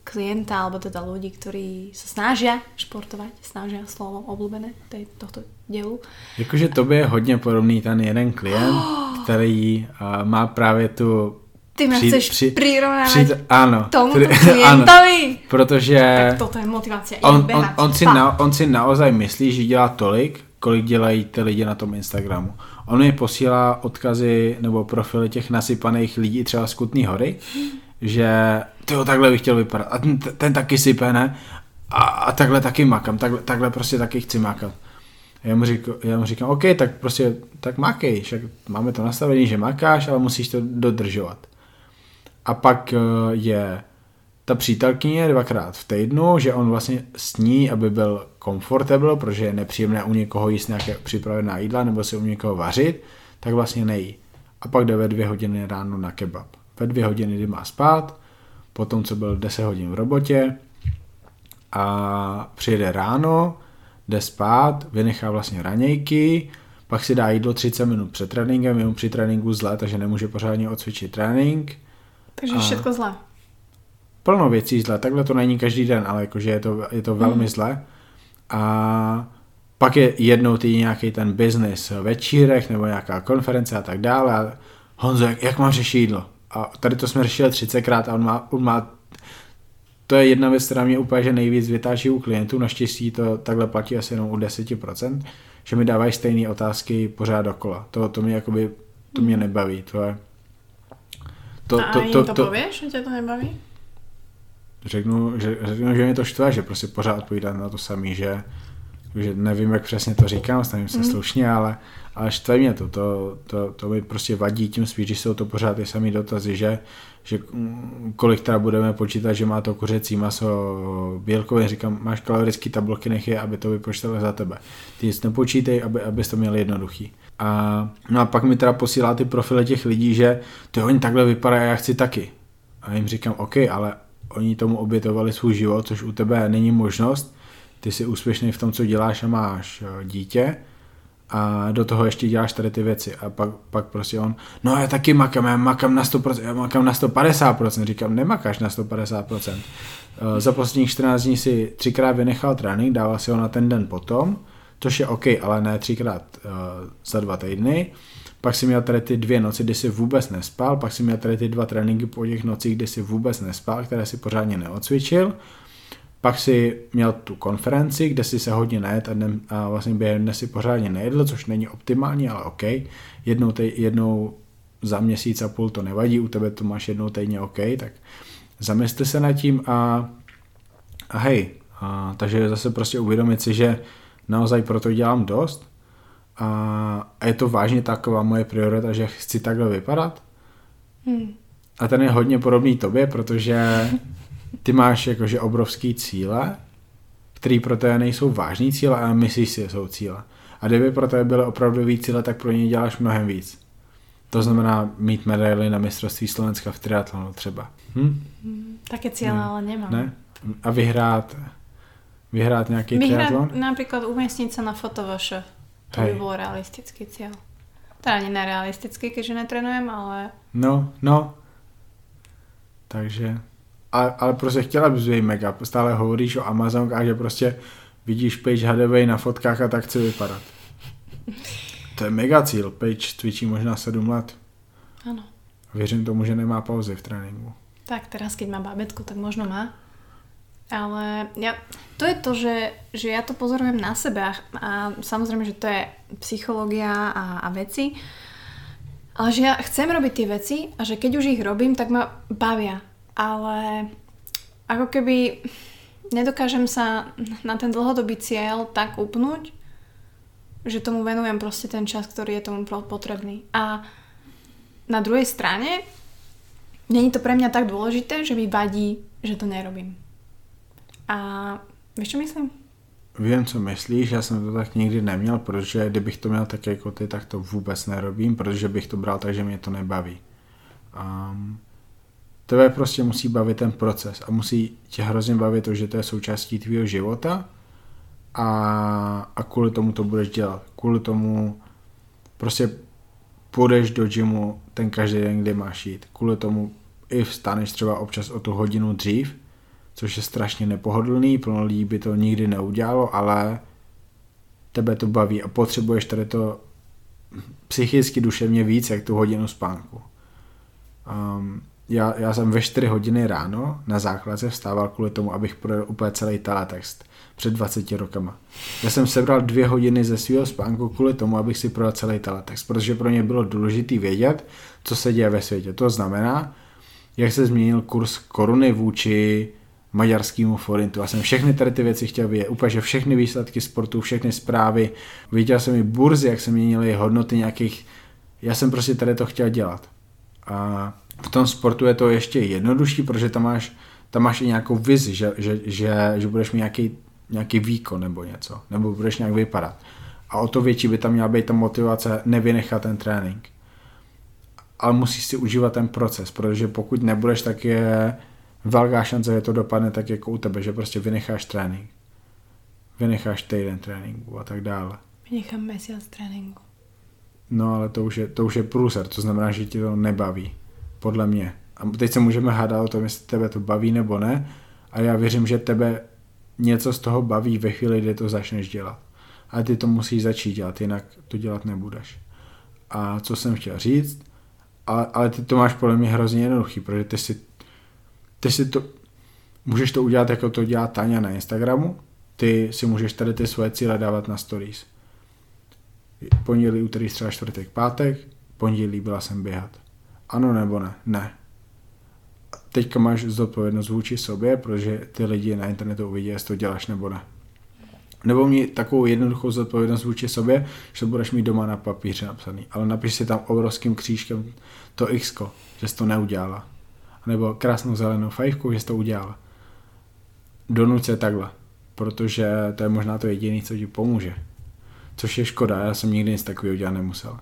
klienta alebo teda ľudí, ktorí sa snažia športovať, snažia slovo obľúbené tej, tohto dielu. Jakože tobě je hodně podobný ten jeden klient, který uh, má právě tu Ty mě Při- chceš při- prirovnávať při- ano, při- klientovi? protože Tak toto je motivácia. on, on, behať. on, si na, on si naozaj myslí, že dělá tolik, kolik dělají ty lidi na tom Instagramu. On mi posílá odkazy nebo profily těch nasypaných lidí třeba z Kutný hory, že tyjo, takhle bych chtěl vypadat. A ten, ten taky sype, ne? A, a takhle taky makám, takhle, takhle prostě taky chci makat. Já mu, říkám, já mu říkám, OK, tak prostě tak makej, však máme to nastavení, že makáš, ale musíš to dodržovat. A pak eh, je ta přítelkyně dvakrát v týdnu, že on vlastně sní, aby byl comfortable, protože je nepříjemné u někoho jíst nějaké připravená jídla nebo se u někoho vařit, tak vlastně nejí. A pak jde ve dvě hodiny ráno na kebab. Ve dvě hodiny, kdy má spát, potom co byl 10 hodin v robotě a přijede ráno, jde spát, vynechá vlastně ranějky, pak si dá jídlo 30 minut před tréninkem, je mu při tréninku zle, takže nemůže pořádně odcvičit trénink, Takže A- všetko zlé. plno věcí zle, takhle to není každý den, ale jakože je to, je to velmi mm. zle. A pak je jednou ty nějaký ten business večírek nebo nějaká konference a tak dále. A Honzo, jak, jak mám řešit jídlo? A tady to jsme řešili 30krát a on má, on má to je jedna věc, která mě úplně že nejvíc vytáčí u klientů, naštěstí to takhle platí asi jenom u 10%, že mi dávají stejné otázky pořád dokola. To, to mě jakoby, to mě nebaví, to je... To, a to, to, to, to povieš, že ťa to nebaví? řeknu, že, řeknu, že mě to štve, že prostě pořád odpovídá na to samý, že, že nevím, jak přesně to říkám, stavím se mm. slušně, ale, ale štve mě to, to, to, to mi prostě vadí tím spíš, že jsou to pořád ty samý dotazy, že, že mm, kolik teda budeme počítat, že má to kuřecí maso bílkově, říkám, máš kalorické tabulky, nech je, aby to vypočítali za tebe. Ty nic nepočítej, aby, abys to měl jednoduchý. A, no a pak mi teda posílá ty profily těch lidí, že ty oni takhle vypadají a já chci taky. A jim říkám, OK, ale oni tomu obětovali svůj život, což u tebe není možnost. Ty jsi úspěšný v tom, co děláš a máš eh, dítě a do toho ještě děláš tady ty věci. A pak, pak prostě on, no já taky makám, já makám na 100%, já makám na 150%. Říkám, nemakáš na 150%. Eh, Za posledních 14 dní si třikrát vynechal trénink, dával si ho na ten den potom, což je OK, ale ne třikrát uh, za dva týdny. Pak si měl tady ty dvě noci, kdy si vůbec nespal, pak si měl tady ty dva tréninky po těch nocích, kdy si vůbec nespal, které si pořádně neocvičil. Pak si měl tu konferenci, kde si se hodně najet a, dnem, a vlastně během dne si pořádně nejedl, což není optimální, ale OK. Jednou, tej, jednou za měsíc a půl to nevadí, u tebe to máš jednou týdně OK, tak zamysli se nad tím a, a hej, a, takže zase prostě uvědomit si, že naozaj proto dělám dost a, a je to vážně taková moje priorita, že chci takhle vypadat. Hmm. A ten je hodně podobný tobě, protože ty máš jakože obrovský cíle, který pro tebe nejsou vážný cíle, ale myslíš si, že jsou cíle. A kdyby pro tebe byly opravdový cíle, tak pro ně děláš mnohem víc. To znamená mít medaily na mistrovství Slovenska v triatlonu třeba. Hm? Také cíle Ne. ale nemám. Ne? A vyhrát, vyhrát nějaký Vyhrať, triatlon? napríklad umiestniť sa na fotovaše. To by Hej. bol realistický cieľ. Teda nie nerealistický, keďže netrenujem, ale No, no. Takže, ale, ale prostě chtěla bys být mega. Stále hovoríš o Amazonkách, že prostě vidíš Page Hadaway na fotkách a tak chce vypadat. To je mega cíl. Page cvičí možná 7 let. áno. Věřím tomu, že nemá pauzy v tréninku. Tak teraz, keď má babetku, tak možno má. Ale ja, to je to, že, že ja to pozorujem na sebe a, a samozrejme, že to je psychológia a, a veci. Ale že ja chcem robiť tie veci a že keď už ich robím, tak ma bavia. Ale ako keby nedokážem sa na ten dlhodobý cieľ tak upnúť, že tomu venujem proste ten čas, ktorý je tomu potrebný. A na druhej strane není to pre mňa tak dôležité, že mi vadí, že to nerobím. A víš, co myslím? Vím, co myslíš, já jsem to tak nikdy neměl, protože kdybych to měl tak jako ty, tak to vůbec nerobím, protože bych to bral tak, že mě to nebaví. Um, tebe prostě musí bavit ten proces a musí tě hrozně bavit to, že to je součástí tvého života a, a kvůli tomu to budeš dělat. Kvůli tomu prostě půjdeš do gymu ten každý den, kdy máš jít. Kvůli tomu i vstaneš třeba občas o tu hodinu dřív, což je strašně nepohodlný, plno lidí by to nikdy neudělalo, ale tebe to baví a potřebuješ tady to psychicky, duševně víc, jak tu hodinu spánku. Um, já, já jsem ve 4 hodiny ráno na základce vstával kvůli tomu, abych projel úplně celý teletext před 20 rokama. Já jsem sebral dvě hodiny ze svého spánku kvůli tomu, abych si projel celý teletext, protože pro ně bylo důležité vědět, co se děje ve světě. To znamená, jak se změnil kurz koruny vůči maďarskému forintu. Já jsem všechny tady ty věci chtěl vidět, úplně že všechny výsledky sportu, všechny zprávy, viděl jsem i burzy, jak se měnily hodnoty nějakých, já jsem prostě tady to chtěl dělat. A v tom sportu je to ještě jednodušší, protože tam máš, tam máš i nějakou vizi, že, že, že, že budeš mít nějaký, nějaký výkon nebo něco, nebo budeš nějak vypadat. A o to větší by tam měla být ta motivace nevynechat ten trénink. Ale musíš si užívat ten proces, protože pokud nebudeš, tak je velká šance, že to dopadne tak jako u tebe, že prostě vynecháš trénink. Vynecháš týden tréninku a tak dále. Vynechám měsíc tréninku. No ale to už je, to už je průser, to znamená, že ti to nebaví. Podle mě. A teď se můžeme hádat o tom, jestli tebe to baví nebo ne. A já věřím, že tebe něco z toho baví ve chvíli, kdy to začneš dělat. Ale ty to musíš začít dělat, jinak to dělat nebudeš. A co jsem chtěl říct, ale, ale ty to máš podle mě hrozně jednoduchý, protože ty si ty si to, můžeš to udělat, jako to dělá Tania na Instagramu, ty si můžeš tady ty svoje cíle dávat na stories. Pondělí, úterý, středa, čtvrtek, pátek, pondělí byla jsem běhat. Ano nebo ne? Ne. Teďka máš zodpovědnost vůči sobě, protože ty lidi na internetu uvidí, jestli to děláš nebo ne. Nebo mít takovou jednoduchou zodpovědnost vůči sobě, že to budeš mít doma na papíře napsaný. Ale napiš si tam obrovským křížkem to x, že jsi to neudělala nebo krásnou zelenou fajfku, že jsi to udělal. Donuť se takhle, protože to je možná to jediné, co ti pomůže. Což je škoda, já jsem nikdy nic takového dělat nemusel.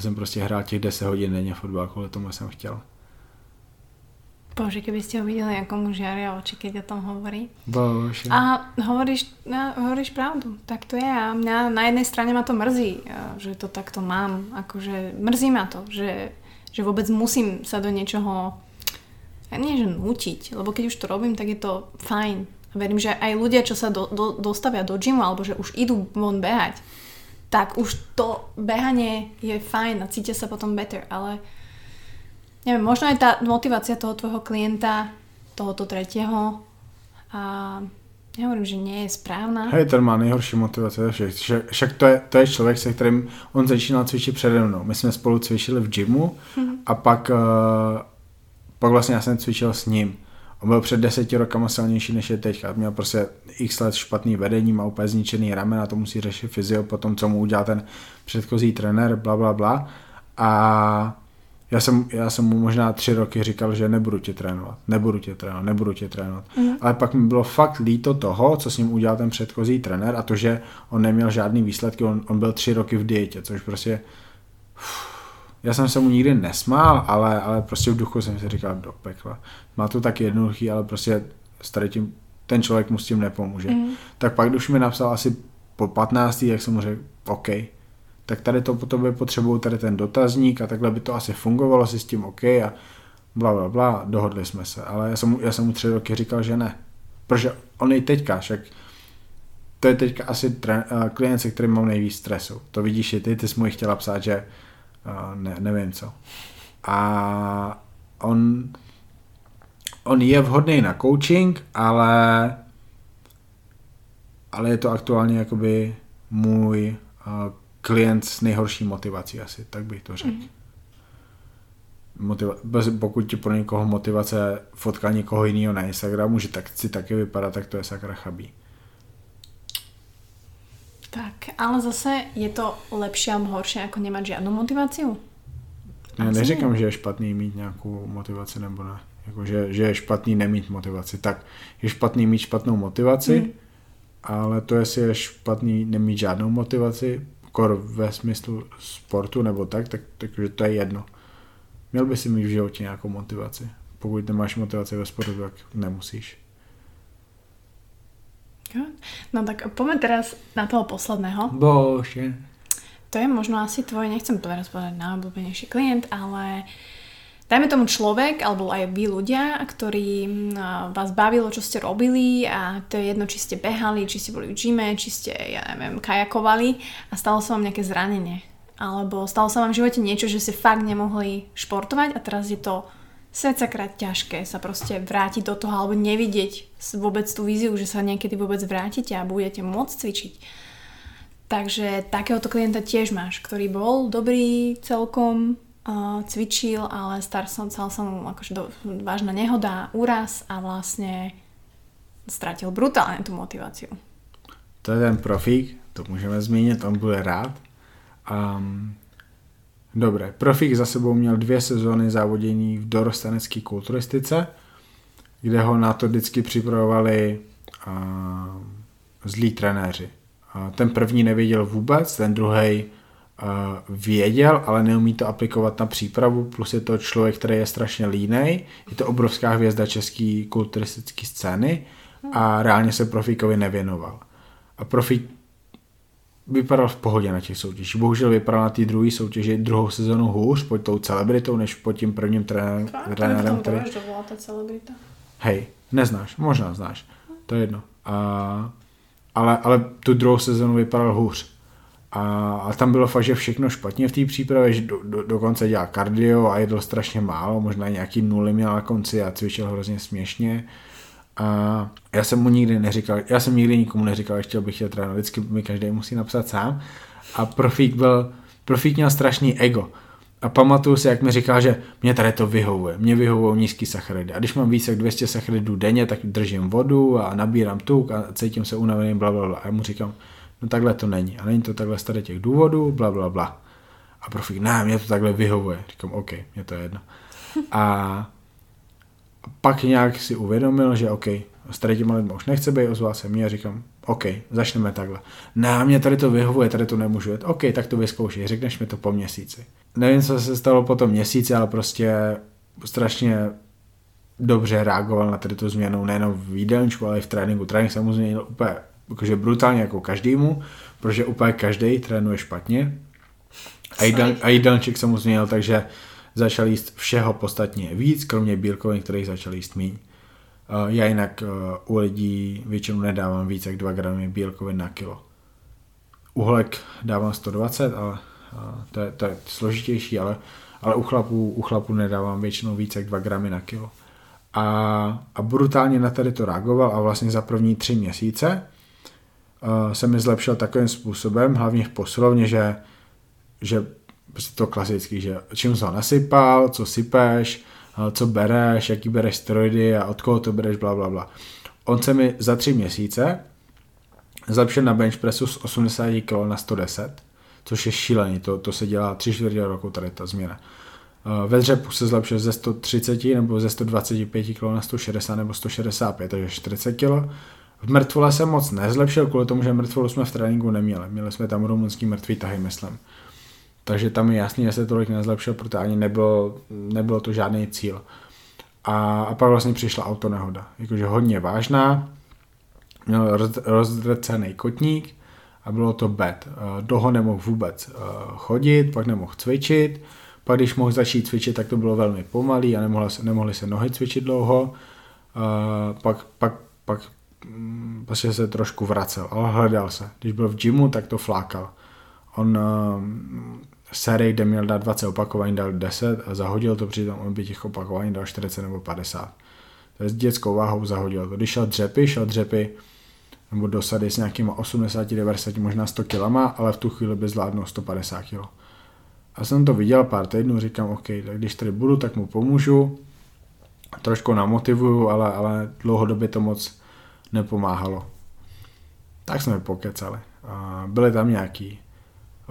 Já jsem prostě hrál těch 10 hodin denně fotbal, kvůli tomu jsem chtěl. Bože, keby ste ho videli, ako mu žiaria oči, keď o tom hovorí. Bože. A hovoríš, no, hovoríš pravdu, tak to je. A mňa na jednej strane ma to mrzí, že to takto mám. Akože mrzí ma to, že, že vôbec musím sa do niečoho ja nie, že nutiť, lebo keď už to robím, tak je to fajn. A verím, že aj ľudia, čo sa do, do, dostavia do gymu, alebo že už idú von behať, tak už to behanie je fajn a cítia sa potom better, ale neviem, možno aj tá motivácia toho tvojho klienta, tohoto tretieho a já hovorím, že nie je správná. Hej, ten má nejhorší motivace ze všech. Však, však to, je, to je člověk, se kterým on začínal cvičit přede mnou. My jsme spolu cvičili v gymu mm-hmm. a pak uh, pak vlastně já jsem cvičil s ním. On byl před deseti rokama silnější než je teďka. Měl prostě x let špatný vedení, má úplně zničený ramena, to musí řešit fyzio po tom, co mu udělal ten předchozí trenér, bla, bla, bla. A já jsem, já jsem mu možná tři roky říkal, že nebudu tě trénovat, nebudu tě trénovat, nebudu tě trénovat. Mm. Ale pak mi bylo fakt líto toho, co s ním udělal ten předchozí trenér a to, že on neměl žádný výsledky, on, on byl tři roky v dietě, což prostě uf, já jsem se mu nikdy nesmál, ale, ale prostě v duchu jsem si říkal do pekla. Má to tak jednoduchý, ale prostě s tím ten člověk mu s tím nepomůže. Mm. Tak pak, když mi napsal asi po 15. jak jsem mu řekl, OK, tak tady to po tobě potřebuju tady ten dotazník a takhle by to asi fungovalo si s tím OK a bla, bla, bla, dohodli jsme se. Ale já jsem, já jsem mu tři roky říkal, že ne. Protože on i teďka, však to je teďka asi tre, uh, klient, se kterým mám nejvíc stresu. To vidíš i ty, ty jsi mu chtěla psát, že ne, nevím co. A on, on je vhodný na coaching, ale ale je to aktuálně jakoby můj uh, klient s nejhorší motivací asi, tak bych to řekl. Mm. Motiva- pokud ti pro někoho motivace fotka někoho jiného na Instagramu, že tak si taky vypadá, tak to je sakra chabí. Tak, ale zase je to lepší a horší jako nemat žádnou motivaci? Já neříkám, že je špatný mít nějakou motivaci nebo ne. Jako, že, že je špatný nemít motivaci. Tak je špatný mít špatnou motivaci, mm. ale to, jestli je špatný nemít žádnou motivaci, kor ve smyslu sportu nebo tak, tak, tak že to je jedno. Měl by si mít v životě nějakou motivaci. Pokud nemáš motivaci ve sportu, tak nemusíš. No tak poďme teraz na toho posledného. Bože. To je možno asi tvoj, nechcem teraz povedať najobľúbenejší klient, ale dajme tomu človek, alebo aj vy ľudia, ktorí vás bavilo, čo ste robili a to je jedno, či ste behali, či ste boli v gyme, či ste, ja neviem, kajakovali a stalo sa vám nejaké zranenie. Alebo stalo sa vám v živote niečo, že ste fakt nemohli športovať a teraz je to krát ťažké sa proste vrátiť do toho alebo nevidieť vôbec tú víziu, že sa niekedy vôbec vrátite a budete môcť cvičiť. Takže takéhoto klienta tiež máš, ktorý bol dobrý celkom, uh, cvičil, ale star som, sa mu akože do, vážna nehoda, úraz a vlastne ztratil brutálne tú motiváciu. To je ten profík, to můžeme zmínit, on bude rád. Um, Dobré, Profík za sebou měl dvě sezóny závodění v dorostanecké kulturistice, kde ho na to vždycky připravovali uh, zlí trenéři. Uh, ten první nevěděl vůbec, ten druhý uh, věděl, ale neumí to aplikovat na přípravu, plus je to člověk, který je strašně línej, je to obrovská hvězda české kulturistické scény a reálně se Profíkovi nevěnoval. A Profík vypadal v pohodě na těch soutěžích. Bohužel vypadal na té druhé soutěži druhou sezonu hůř pod tou celebritou, než pod tím prvním trenérem. trenérem který... ta celebrita. Hej, neznáš, možná znáš, to je jedno. A, ale, ale tu druhou sezonu vypadal hůř. A, a tam bylo fakt, že všechno špatně v té přípravě, že do, do, dokonce dělal kardio a jedl strašně málo, možná nějaký nuly měl na konci a cvičil hrozně směšně. A já jsem mu nikdy neříkal, já jsem nikdy nikomu neříkal, že chtěl bych chtěl trénovat, vždycky mi každý musí napsat sám. A profík byl, profík měl strašný ego. A pamatuju si, jak mi říkal, že mě tady to vyhovuje, mě vyhovují nízký sacharidy. A když mám více jak 200 sacharidů denně, tak držím vodu a nabírám tuk a cítím se unavený, bla, bla, bla. A já mu říkám, no takhle to není. A není to takhle z tady těch důvodů, bla, bla, bla. A profík, ne, mě to takhle vyhovuje. Říkám, OK, mě to je jedno. A pak nějak si uvědomil, že OK, s tady těma lidmi už nechce být, ozval se mě a říkám, OK, začneme takhle. Ne, mě tady to vyhovuje, tady to nemůžu jet. OK, tak to vyzkoušej, řekneš mi to po měsíci. Nevím, co se stalo po tom měsíci, ale prostě strašně dobře reagoval na tady tu změnu, nejenom v jídelníčku, ale i v tréninku. Trénink se mu změnil úplně jakože brutálně jako každému, protože úplně každý trénuje špatně. A, jídel, a jídelníček se mu změnil, takže začal jíst všeho podstatně víc, kromě bílkovin, kterých začal jíst míň. Já jinak u lidí většinou nedávám víc jak 2 gramy bílkovin na kilo. Uhlek dávám 120, ale to je, to je složitější, ale, ale u, chlapů, u chlapů nedávám většinou víc jak 2 gramy na kilo. A, a brutálně na tady to reagoval a vlastně za první tři měsíce se mi zlepšil takovým způsobem, hlavně v posilovně, že, že prostě to klasický, že čím jsi ho nasypal, co sypeš, co bereš, jaký bereš steroidy a od koho to bereš, bla, bla, bla. On se mi za tři měsíce zlepšil na bench pressu z 80 kg na 110, což je šílený, to, to se dělá tři čtvrtě roku tady ta změna. Ve dřepu se zlepšil ze 130 nebo ze 125 kg na 160 nebo 165, takže 40 kg. V mrtvole se moc nezlepšil, kvůli tomu, že mrtvolu jsme v tréninku neměli. Měli jsme tam rumunský mrtvý tahy, myslím. Takže tam je jasný, že se tolik nezlepšil, protože ani nebylo, nebylo to žádný cíl. A, a pak vlastně přišla autonehoda. Jakože hodně vážná, měl roz, rozdrcený kotník a bylo to bad. Doho nemohl vůbec eh, chodit, pak nemohl cvičit, pak když mohl začít cvičit, tak to bylo velmi pomalý a nemohli se, nemohli se nohy cvičit dlouho. Pak, pak, pak mm, prostě se trošku vracel, ale hledal se. Když byl v gymu, tak to flákal. On sérii, kde měl dát 20 opakování, dal 10 a zahodil to, přitom on by těch opakování dal 40 nebo 50. To je s dětskou váhou zahodil to. Když šel dřepy, šel dřepy nebo dosady s nějakýma 80, 90, možná 100 kilama, ale v tu chvíli by zvládnul 150 kg. A jsem to viděl pár týdnů, říkám, OK, tak když tady budu, tak mu pomůžu, trošku namotivuju, ale, ale dlouhodobě to moc nepomáhalo. Tak jsme pokecali. A byly tam nějaký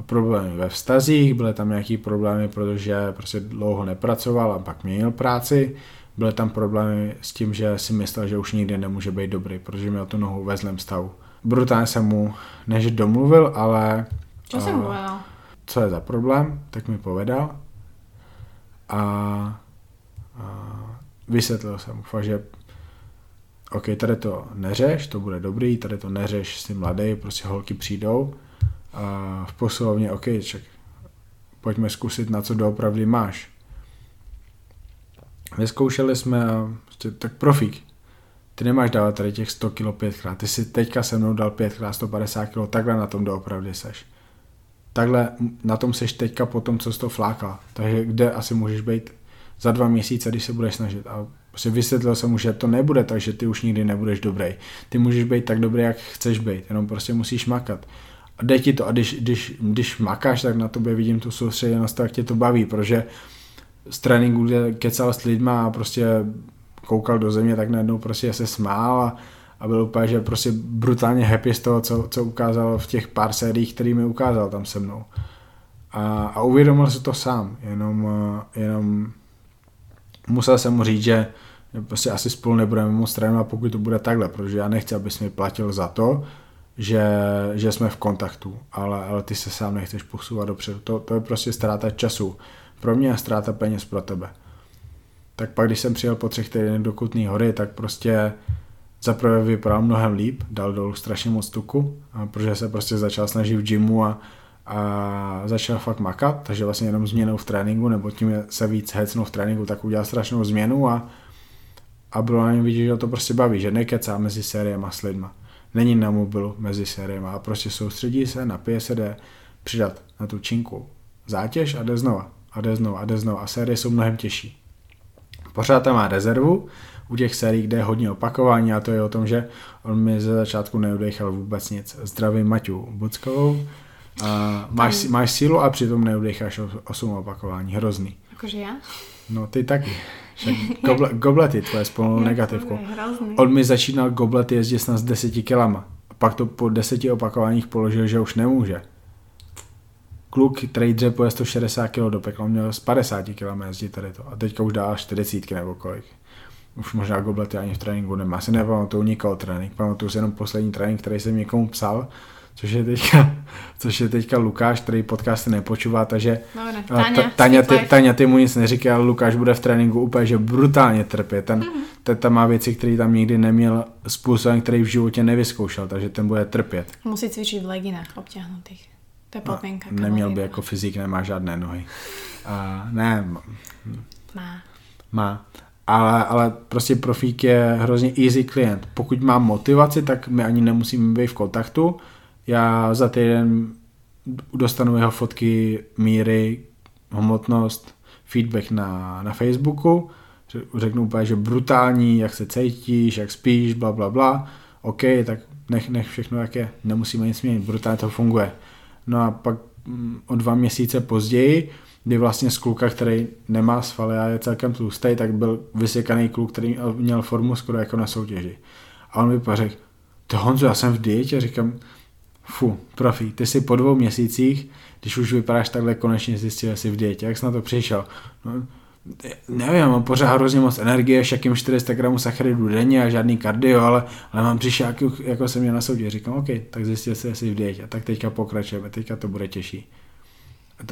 problémy ve vztazích, byly tam nějaký problémy, protože prostě dlouho nepracoval a pak měnil práci. Byly tam problémy s tím, že si myslel, že už nikdy nemůže být dobrý, protože měl tu nohu ve zlém stavu. Brutálně jsem mu, než domluvil, ale... Co jsem povedal? Co je za problém, tak mi povedal. A, a vysvětlil jsem mu fakt, že OK, tady to neřeš, to bude dobrý, tady to neřeš, jsi mladý, prostě holky přijdou a v posilovně, OK, ček, pojďme zkusit, na co doopravdy máš. Vyzkoušeli jsme a prostě, tak profík. Ty nemáš dávat tady těch 100 kg pětkrát. Ty si teďka se mnou dal pětkrát 150 kg, takhle na tom doopravdy seš. Takhle na tom seš teďka po tom, co jsi to flákal. Takže kde asi můžeš být za dva měsíce, když se budeš snažit. A prostě vysvětlil jsem mu, že to nebude tak, že ty už nikdy nebudeš dobrý. Ty můžeš být tak dobrý, jak chceš být, jenom prostě musíš makat. Jde ti to a když, když, když makáš, tak na tobě vidím tu soustředěnost, tak tě to baví, protože z tréninku, kde kecal s lidma a prostě koukal do země, tak najednou prostě se smál a, a byl úplně, že prostě brutálně happy z toho, co, co ukázal v těch pár sériích, který mi ukázal tam se mnou. A, a uvědomil se to sám, jenom, jenom musel jsem mu říct, že prostě asi spolu nebudeme moc trénovat, pokud to bude takhle, protože já nechci, abys mi platil za to, že, že jsme v kontaktu, ale, ale ty se sám nechceš posouvat dopředu. To, to je prostě ztráta času pro mě a ztráta peněz pro tebe. Tak pak, když jsem přijel po třech týdnech do Kutný hory, tak prostě zaprvé vypadal mnohem líp, dal dolů strašně moc tuku, protože se prostě začal snažit v gymu a, a začal fakt makat, takže vlastně jenom změnou v tréninku, nebo tím se víc hecnou v tréninku, tak udělal strašnou změnu a, a bylo na něm vidět, že to prostě baví, že nekecá mezi sériemi s lidma. Není na mobilu mezi sériemi a prostě soustředí se, napije se, jde přidat na tu činku zátěž a jde znova a jde znova a jde znova a série jsou mnohem těžší. Pořád tam má rezervu u těch sérií, kde je hodně opakování a to je o tom, že on mi ze začátku neudechal vůbec nic. Zdravím Maťu Buckovou. A máš, máš sílu a přitom neudecháš 8 opakování. Hrozný. Jakože já? No ty taky. Goble, goblety tvoje spolu negativkou. On mi začínal goblety jezdit snad s 10 kilama. A pak to po deseti opakováních položil, že už nemůže kluk, který dřepuje 160 kg do pekla, měl z 50 kg jezdit tady to. A teďka už dá 40 nebo kolik. Už možná goblety ani v tréninku nemá. Asi nepamatuju nikoho trénink, pamatuju si jenom poslední trénink, který jsem někomu psal, což je teďka, což je teďka Lukáš, který podcasty nepočúvá, takže Dobre, Taňa, Taňa, ty, Taňa, ty mu nic neříká, ale Lukáš bude v tréninku úplně, že brutálně trpě. Ten, mm-hmm. ten tam má věci, které tam nikdy neměl způsobem, který v životě nevyzkoušel, takže ten bude trpět. Musí cvičit v leginách obťahnutých. To je podmínka. No, neměl by jako fyzik, nemá žádné nohy. A ne. Má. Má. Ale, ale prostě profík je hrozně easy klient. Pokud má motivaci, tak my ani nemusíme být v kontaktu. Já za týden dostanu jeho fotky, míry, hmotnost, feedback na, na Facebooku. Řeknu úplně, že brutální, jak se cítíš, jak spíš, bla, bla, bla. OK, tak nech, nech všechno, jak je. Nemusíme nic měnit, brutálně to funguje. No a pak mm, o dva měsíce později, kdy vlastně z kluka, který nemá svaly a je celkem tlustý, tak byl vysekaný kluk, který měl formu skoro jako na soutěži. A on mi pak řekl, to Honzo, já jsem v dietě, říkám, fu, profi, ty jsi po dvou měsících, když už vypadáš takhle, konečně zjistil, že jsi v dietě. Jak jsi na to přišel? No, nevím, mám pořád hrozně moc energie, všakým 400 gramů sacharidů denně a žádný kardio, ale, ale mám přišel, jako, jako jsem měl na soudě. Říkám, OK, tak zjistil se, jestli v dietě. Tak teďka pokračujeme, teďka to bude těžší.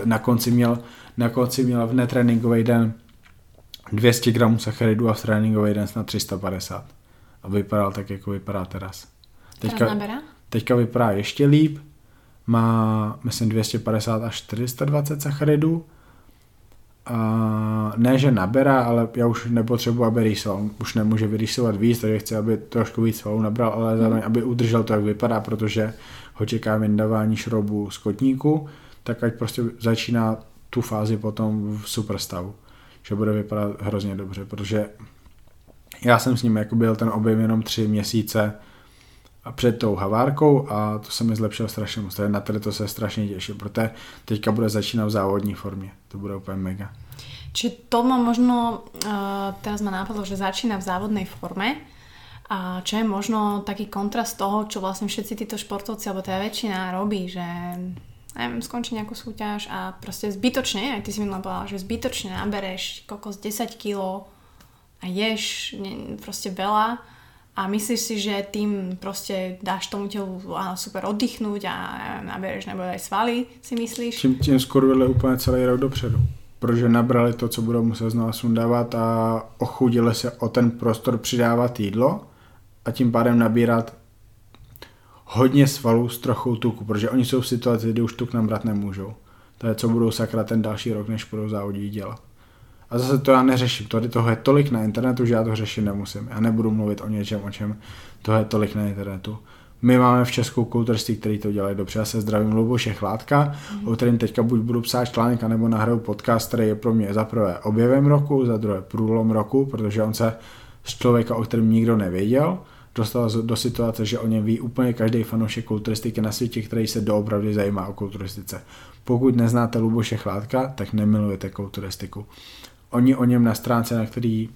Na konci měl, na konci měl v netréninkový den 200 gramů sacharidů a v tréninkový den snad 350. A vypadal tak, jako vypadá teraz. Teďka, teďka vypadá ještě líp, má, myslím, 250 až 420 sacharidů, a ne, že naberá, ale já už nepotřebuji, aby rýsoval. Už nemůže vyrýsovat víc, takže chci, aby trošku víc svalů nabral, ale zároveň, aby udržel to, jak vypadá, protože ho čeká vyndávání šroubů z kotníku, tak ať prostě začíná tu fázi potom v super stavu. Že bude vypadat hrozně dobře, protože já jsem s ním jako byl ten objem jenom tři měsíce před tou havárkou a to se mi zlepšilo strašně moc. Na tady to se strašně těším, protože teďka bude začínat v závodní formě. To bude úplně mega. Či to má možno, uh, teraz ma nápadlo, že začína v závodnej forme, a čo je možno taký kontrast toho, čo vlastne všetci títo športovci, alebo teda väčšina robí, že neviem, skončí nejakú súťaž a proste zbytočne, aj ty si mi povedala, že zbytočne nabereš kokos 10 kg a ješ ne, proste veľa a myslíš si, že tým proste dáš tomu telu super oddychnúť a nabereš nebo aj svaly, si myslíš? Tím, tím skurvili úplně celý rok dopředu protože nabrali to, co budou muset znovu sundávat a ochudili se o ten prostor přidávat jídlo a tím pádem nabírat hodně svalů s trochou tuku, protože oni jsou v situaci, kdy už tuk nabrat nemůžou. To je, co budou sakra ten další rok, než budou závodit dělat. A zase to já neřeším. Tady toho je tolik na internetu, že já to řešit nemusím. Já nebudu mluvit o něčem, o čem toho je tolik na internetu. My máme v Česku kulturství, který to dělají dobře. Já se zdravím Luboše Chládka, mm. o kterém teďka buď budu psát článek, nebo nahraju podcast, který je pro mě za prvé objevem roku, za druhé průlom roku, protože on se z člověka, o kterém nikdo nevěděl, dostal do situace, že o něm ví úplně každý fanoušek kulturistiky na světě, který se doopravdy zajímá o kulturistice. Pokud neznáte Luboše Chládka, tak nemilujete kulturistiku. Oni o něm na stránce, na který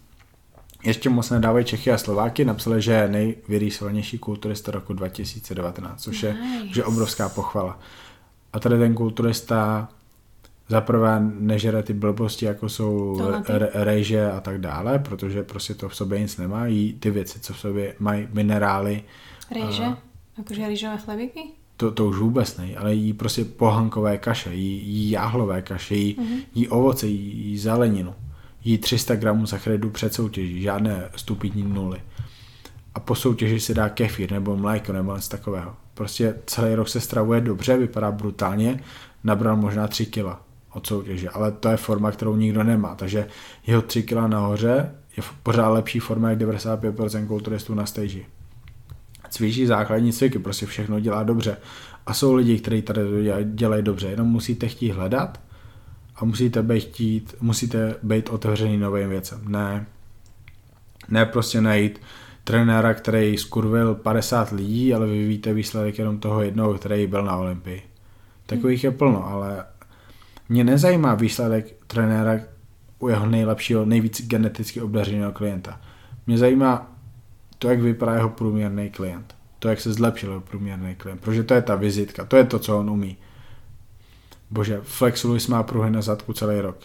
ještě moc nedávají Čechy a Slováky, napsali, že je nejvyrýsovanější kulturista roku 2019, což je, nice. je obrovská pochvala. A tady ten kulturista zaprvé nežere ty blbosti, jako jsou rejže a tak dále, protože prostě to v sobě nic nemá, jí ty věci, co v sobě mají minerály. Rejže? Uh, Jakože rýžové chlebíky? To, to už vůbec nej, ale jí prostě pohankové kaše, jí, jí jáhlové kaše, jí, uh-huh. jí ovoce, jí, jí zeleninu, jí 300 gramů sacharidu před soutěží, žádné stupidní nuly. A po soutěži si dá kefír nebo mléko nebo něco takového. Prostě celý rok se stravuje dobře, vypadá brutálně, nabral možná 3 kila od soutěže, ale to je forma, kterou nikdo nemá, takže jeho 3 kg nahoře je pořád lepší forma jak 95% kulturistů na stage. Cvičí základní cviky, prostě všechno dělá dobře. A jsou lidi, kteří tady dělají dobře, jenom musíte chtít hledat a musíte být chtít, musíte být otevřený novým věcem. Ne, ne prostě najít trenéra, který skurvil 50 lidí, ale vy víte výsledek jenom toho jednoho, který byl na Olympii. Takových je plno, ale mě nezajímá výsledek trenéra u jeho nejlepšího, nejvíc geneticky obdařeného klienta. Mě zajímá to, jak vypadá jeho průměrný klient. To, jak se zlepšil jeho průměrný klient. Protože to je ta vizitka, to je to, co on umí. Bože, Flex Lewis má pruhy na zadku celý rok.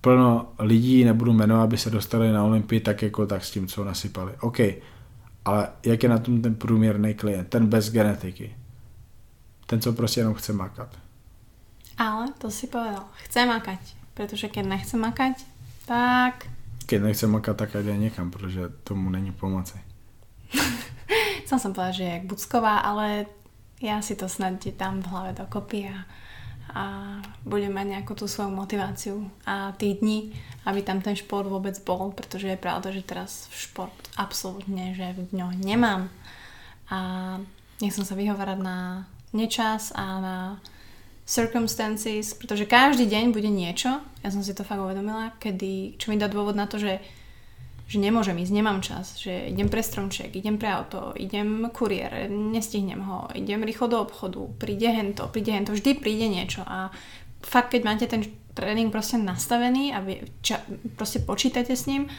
Plno lidí, nebudu jmenovat, aby se dostali na Olympii tak jako tak s tím, co nasypali. OK, ale jak je na tom ten průměrný klient, ten bez genetiky, ten, co prostě jenom chce makat. Ale to si povedal. Chce makať. Protože keď nechce makať, tak... Keď nechce makať, tak jde někam, protože tomu není pomoci. Chcel som povedať, že je Bucková, ale ja si to snad tam v hlave dokopy a, a budem mať nejakú tú svoju motiváciu a tí dni, aby tam ten šport vôbec bol, pretože je pravda, že teraz šport absolútne, že v ňo nemám. A nechcem sa vyhovárať na nečas a na circumstances, pretože každý deň bude niečo, ja som si to fakt uvedomila, kedy, čo mi dá dôvod na to, že, že nemôžem ísť, nemám čas, že idem pre stromček, idem pre auto, idem kuriér, nestihnem ho, idem rýchlo do obchodu, príde hento, príde hento, vždy príde niečo a fakt, keď máte ten tréning proste nastavený a vy, ča, proste počítate s ním,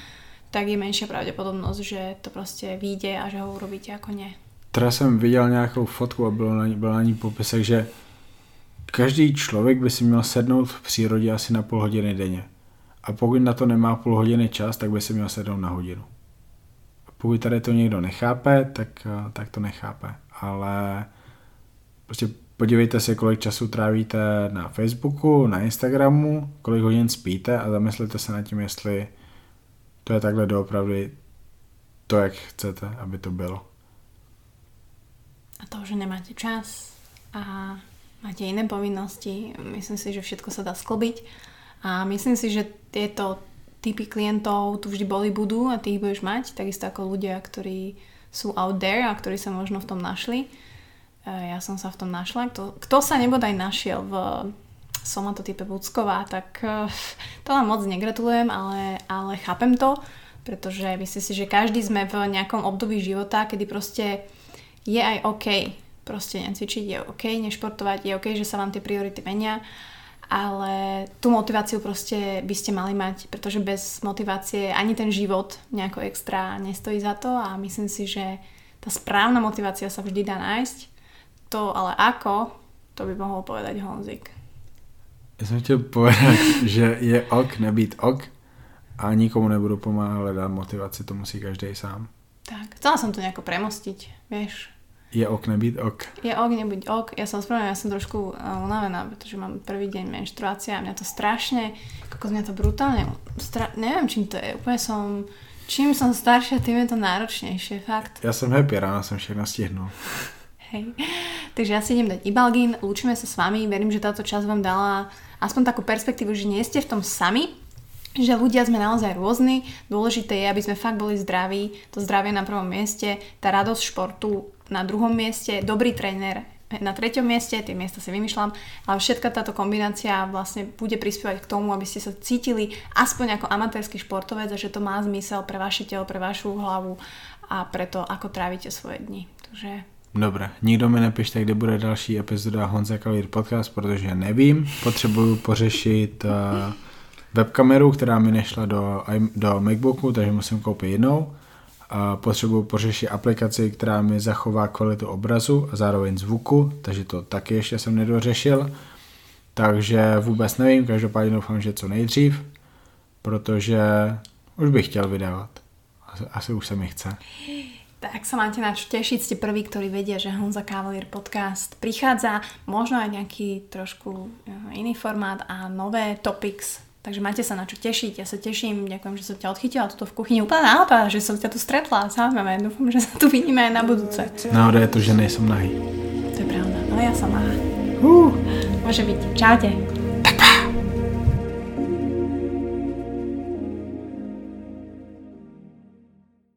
tak je menšia pravdepodobnosť, že to proste vyjde a že ho urobíte ako nie. Teraz jsem viděl nějakou fotku a bylo na ní, na ní popisek, že Každý člověk by si měl sednout v přírodě asi na půl hodiny denně. A pokud na to nemá půl hodiny čas, tak by si měl sednout na hodinu. A pokud tady to někdo nechápe, tak, eh, tak to nechápe. Ale prostě podívejte se, kolik času trávíte na Facebooku, na Instagramu, kolik hodin spíte a zamyslete se nad tím, jestli to je takhle doopravdy to, jak chcete, aby to bylo. A to, že nemáte čas a máte iné povinnosti, myslím si, že všetko sa dá sklobiť a myslím si, že tieto typy klientov tu vždy boli, budú a ty ich budeš mať, takisto ako ľudia, ktorí sú out there a ktorí sa možno v tom našli. ja som sa v tom našla. Kto, kto sa nebodaj našiel v somatotype Vúcková, tak eh, to vám moc negratulujem, ale, ale chápem to, pretože myslím si, že každý sme v nejakom období života, kedy proste je aj OK proste necvičiť, je OK nešportovať, je OK, že sa vám tie priority menia, ale tú motiváciu proste by ste mali mať, pretože bez motivácie ani ten život nejako extra nestojí za to a myslím si, že tá správna motivácia sa vždy dá nájsť. To ale ako, to by mohol povedať Honzik. Já jsem chtěl povedat, že je ok nebýt ok a nikomu nebudu pomáhat hledat motivaci, to musí každý sám. Tak, chcela som to nejako premostiť, vieš. Je ok nebýt ok. Je ok nebyť ok. Ja som správne, ja som trošku uh, unavená, pretože mám prvý deň menštruácia a mňa to strašne, ako mňa to brutálne, stra- neviem čím to je, úplne som, čím som staršia, tým je to náročnejšie, fakt. Já jsem happy, ráno jsem všechno stihnul. Hej. Takže ja si idem dať Ibalgin, lúčime sa s vami, verím, že táto časť vám dala aspoň takú perspektívu, že nie ste v tom sami, že ľudia sme naozaj rôzni, dôležité je, aby sme fakt boli zdraví, to zdravie na prvom mieste, tá radosť športu na druhom mieste, dobrý tréner na treťom mieste, tie miesta si vymýšľam, ale všetka táto kombinácia vlastne bude prispievať k tomu, aby ste sa cítili aspoň ako amatérsky športovec a že to má zmysel pre vaše telo, pre vašu hlavu a pre to, ako trávite svoje dni. Takže Dobré, nikdo mi nepište, kdy bude další epizoda Honza Kavír podcast, protože nevím. Potřebuju pořešit uh, webkameru, která mi nešla do, do Macbooku, takže musím koupit jinou. Potřebuju pořešit aplikaci, která mi zachová kvalitu obrazu a zároveň zvuku, takže to taky ještě jsem nedořešil. Takže vůbec nevím, každopádně doufám, že co nejdřív, protože už bych chtěl vydávat. Asi, asi už se mi chce. Tak sa máte na čo tešiť, ste prví, ktorí vedia, že Honza Cavalier podcast prichádza, možno aj nejaký trošku eh, iný formát a nové topics, takže máte sa na čo tešiť, ja sa teším, ďakujem, že som ťa odchytila tuto v kuchyni úplne náhoda, že som ťa tu stretla, zaujímavé, dúfam, že sa tu vidíme aj na budúce. Náhoda je to, že nejsem nahý. To je pravda, ale ja som nahá. Uh, môže byť. Čaute.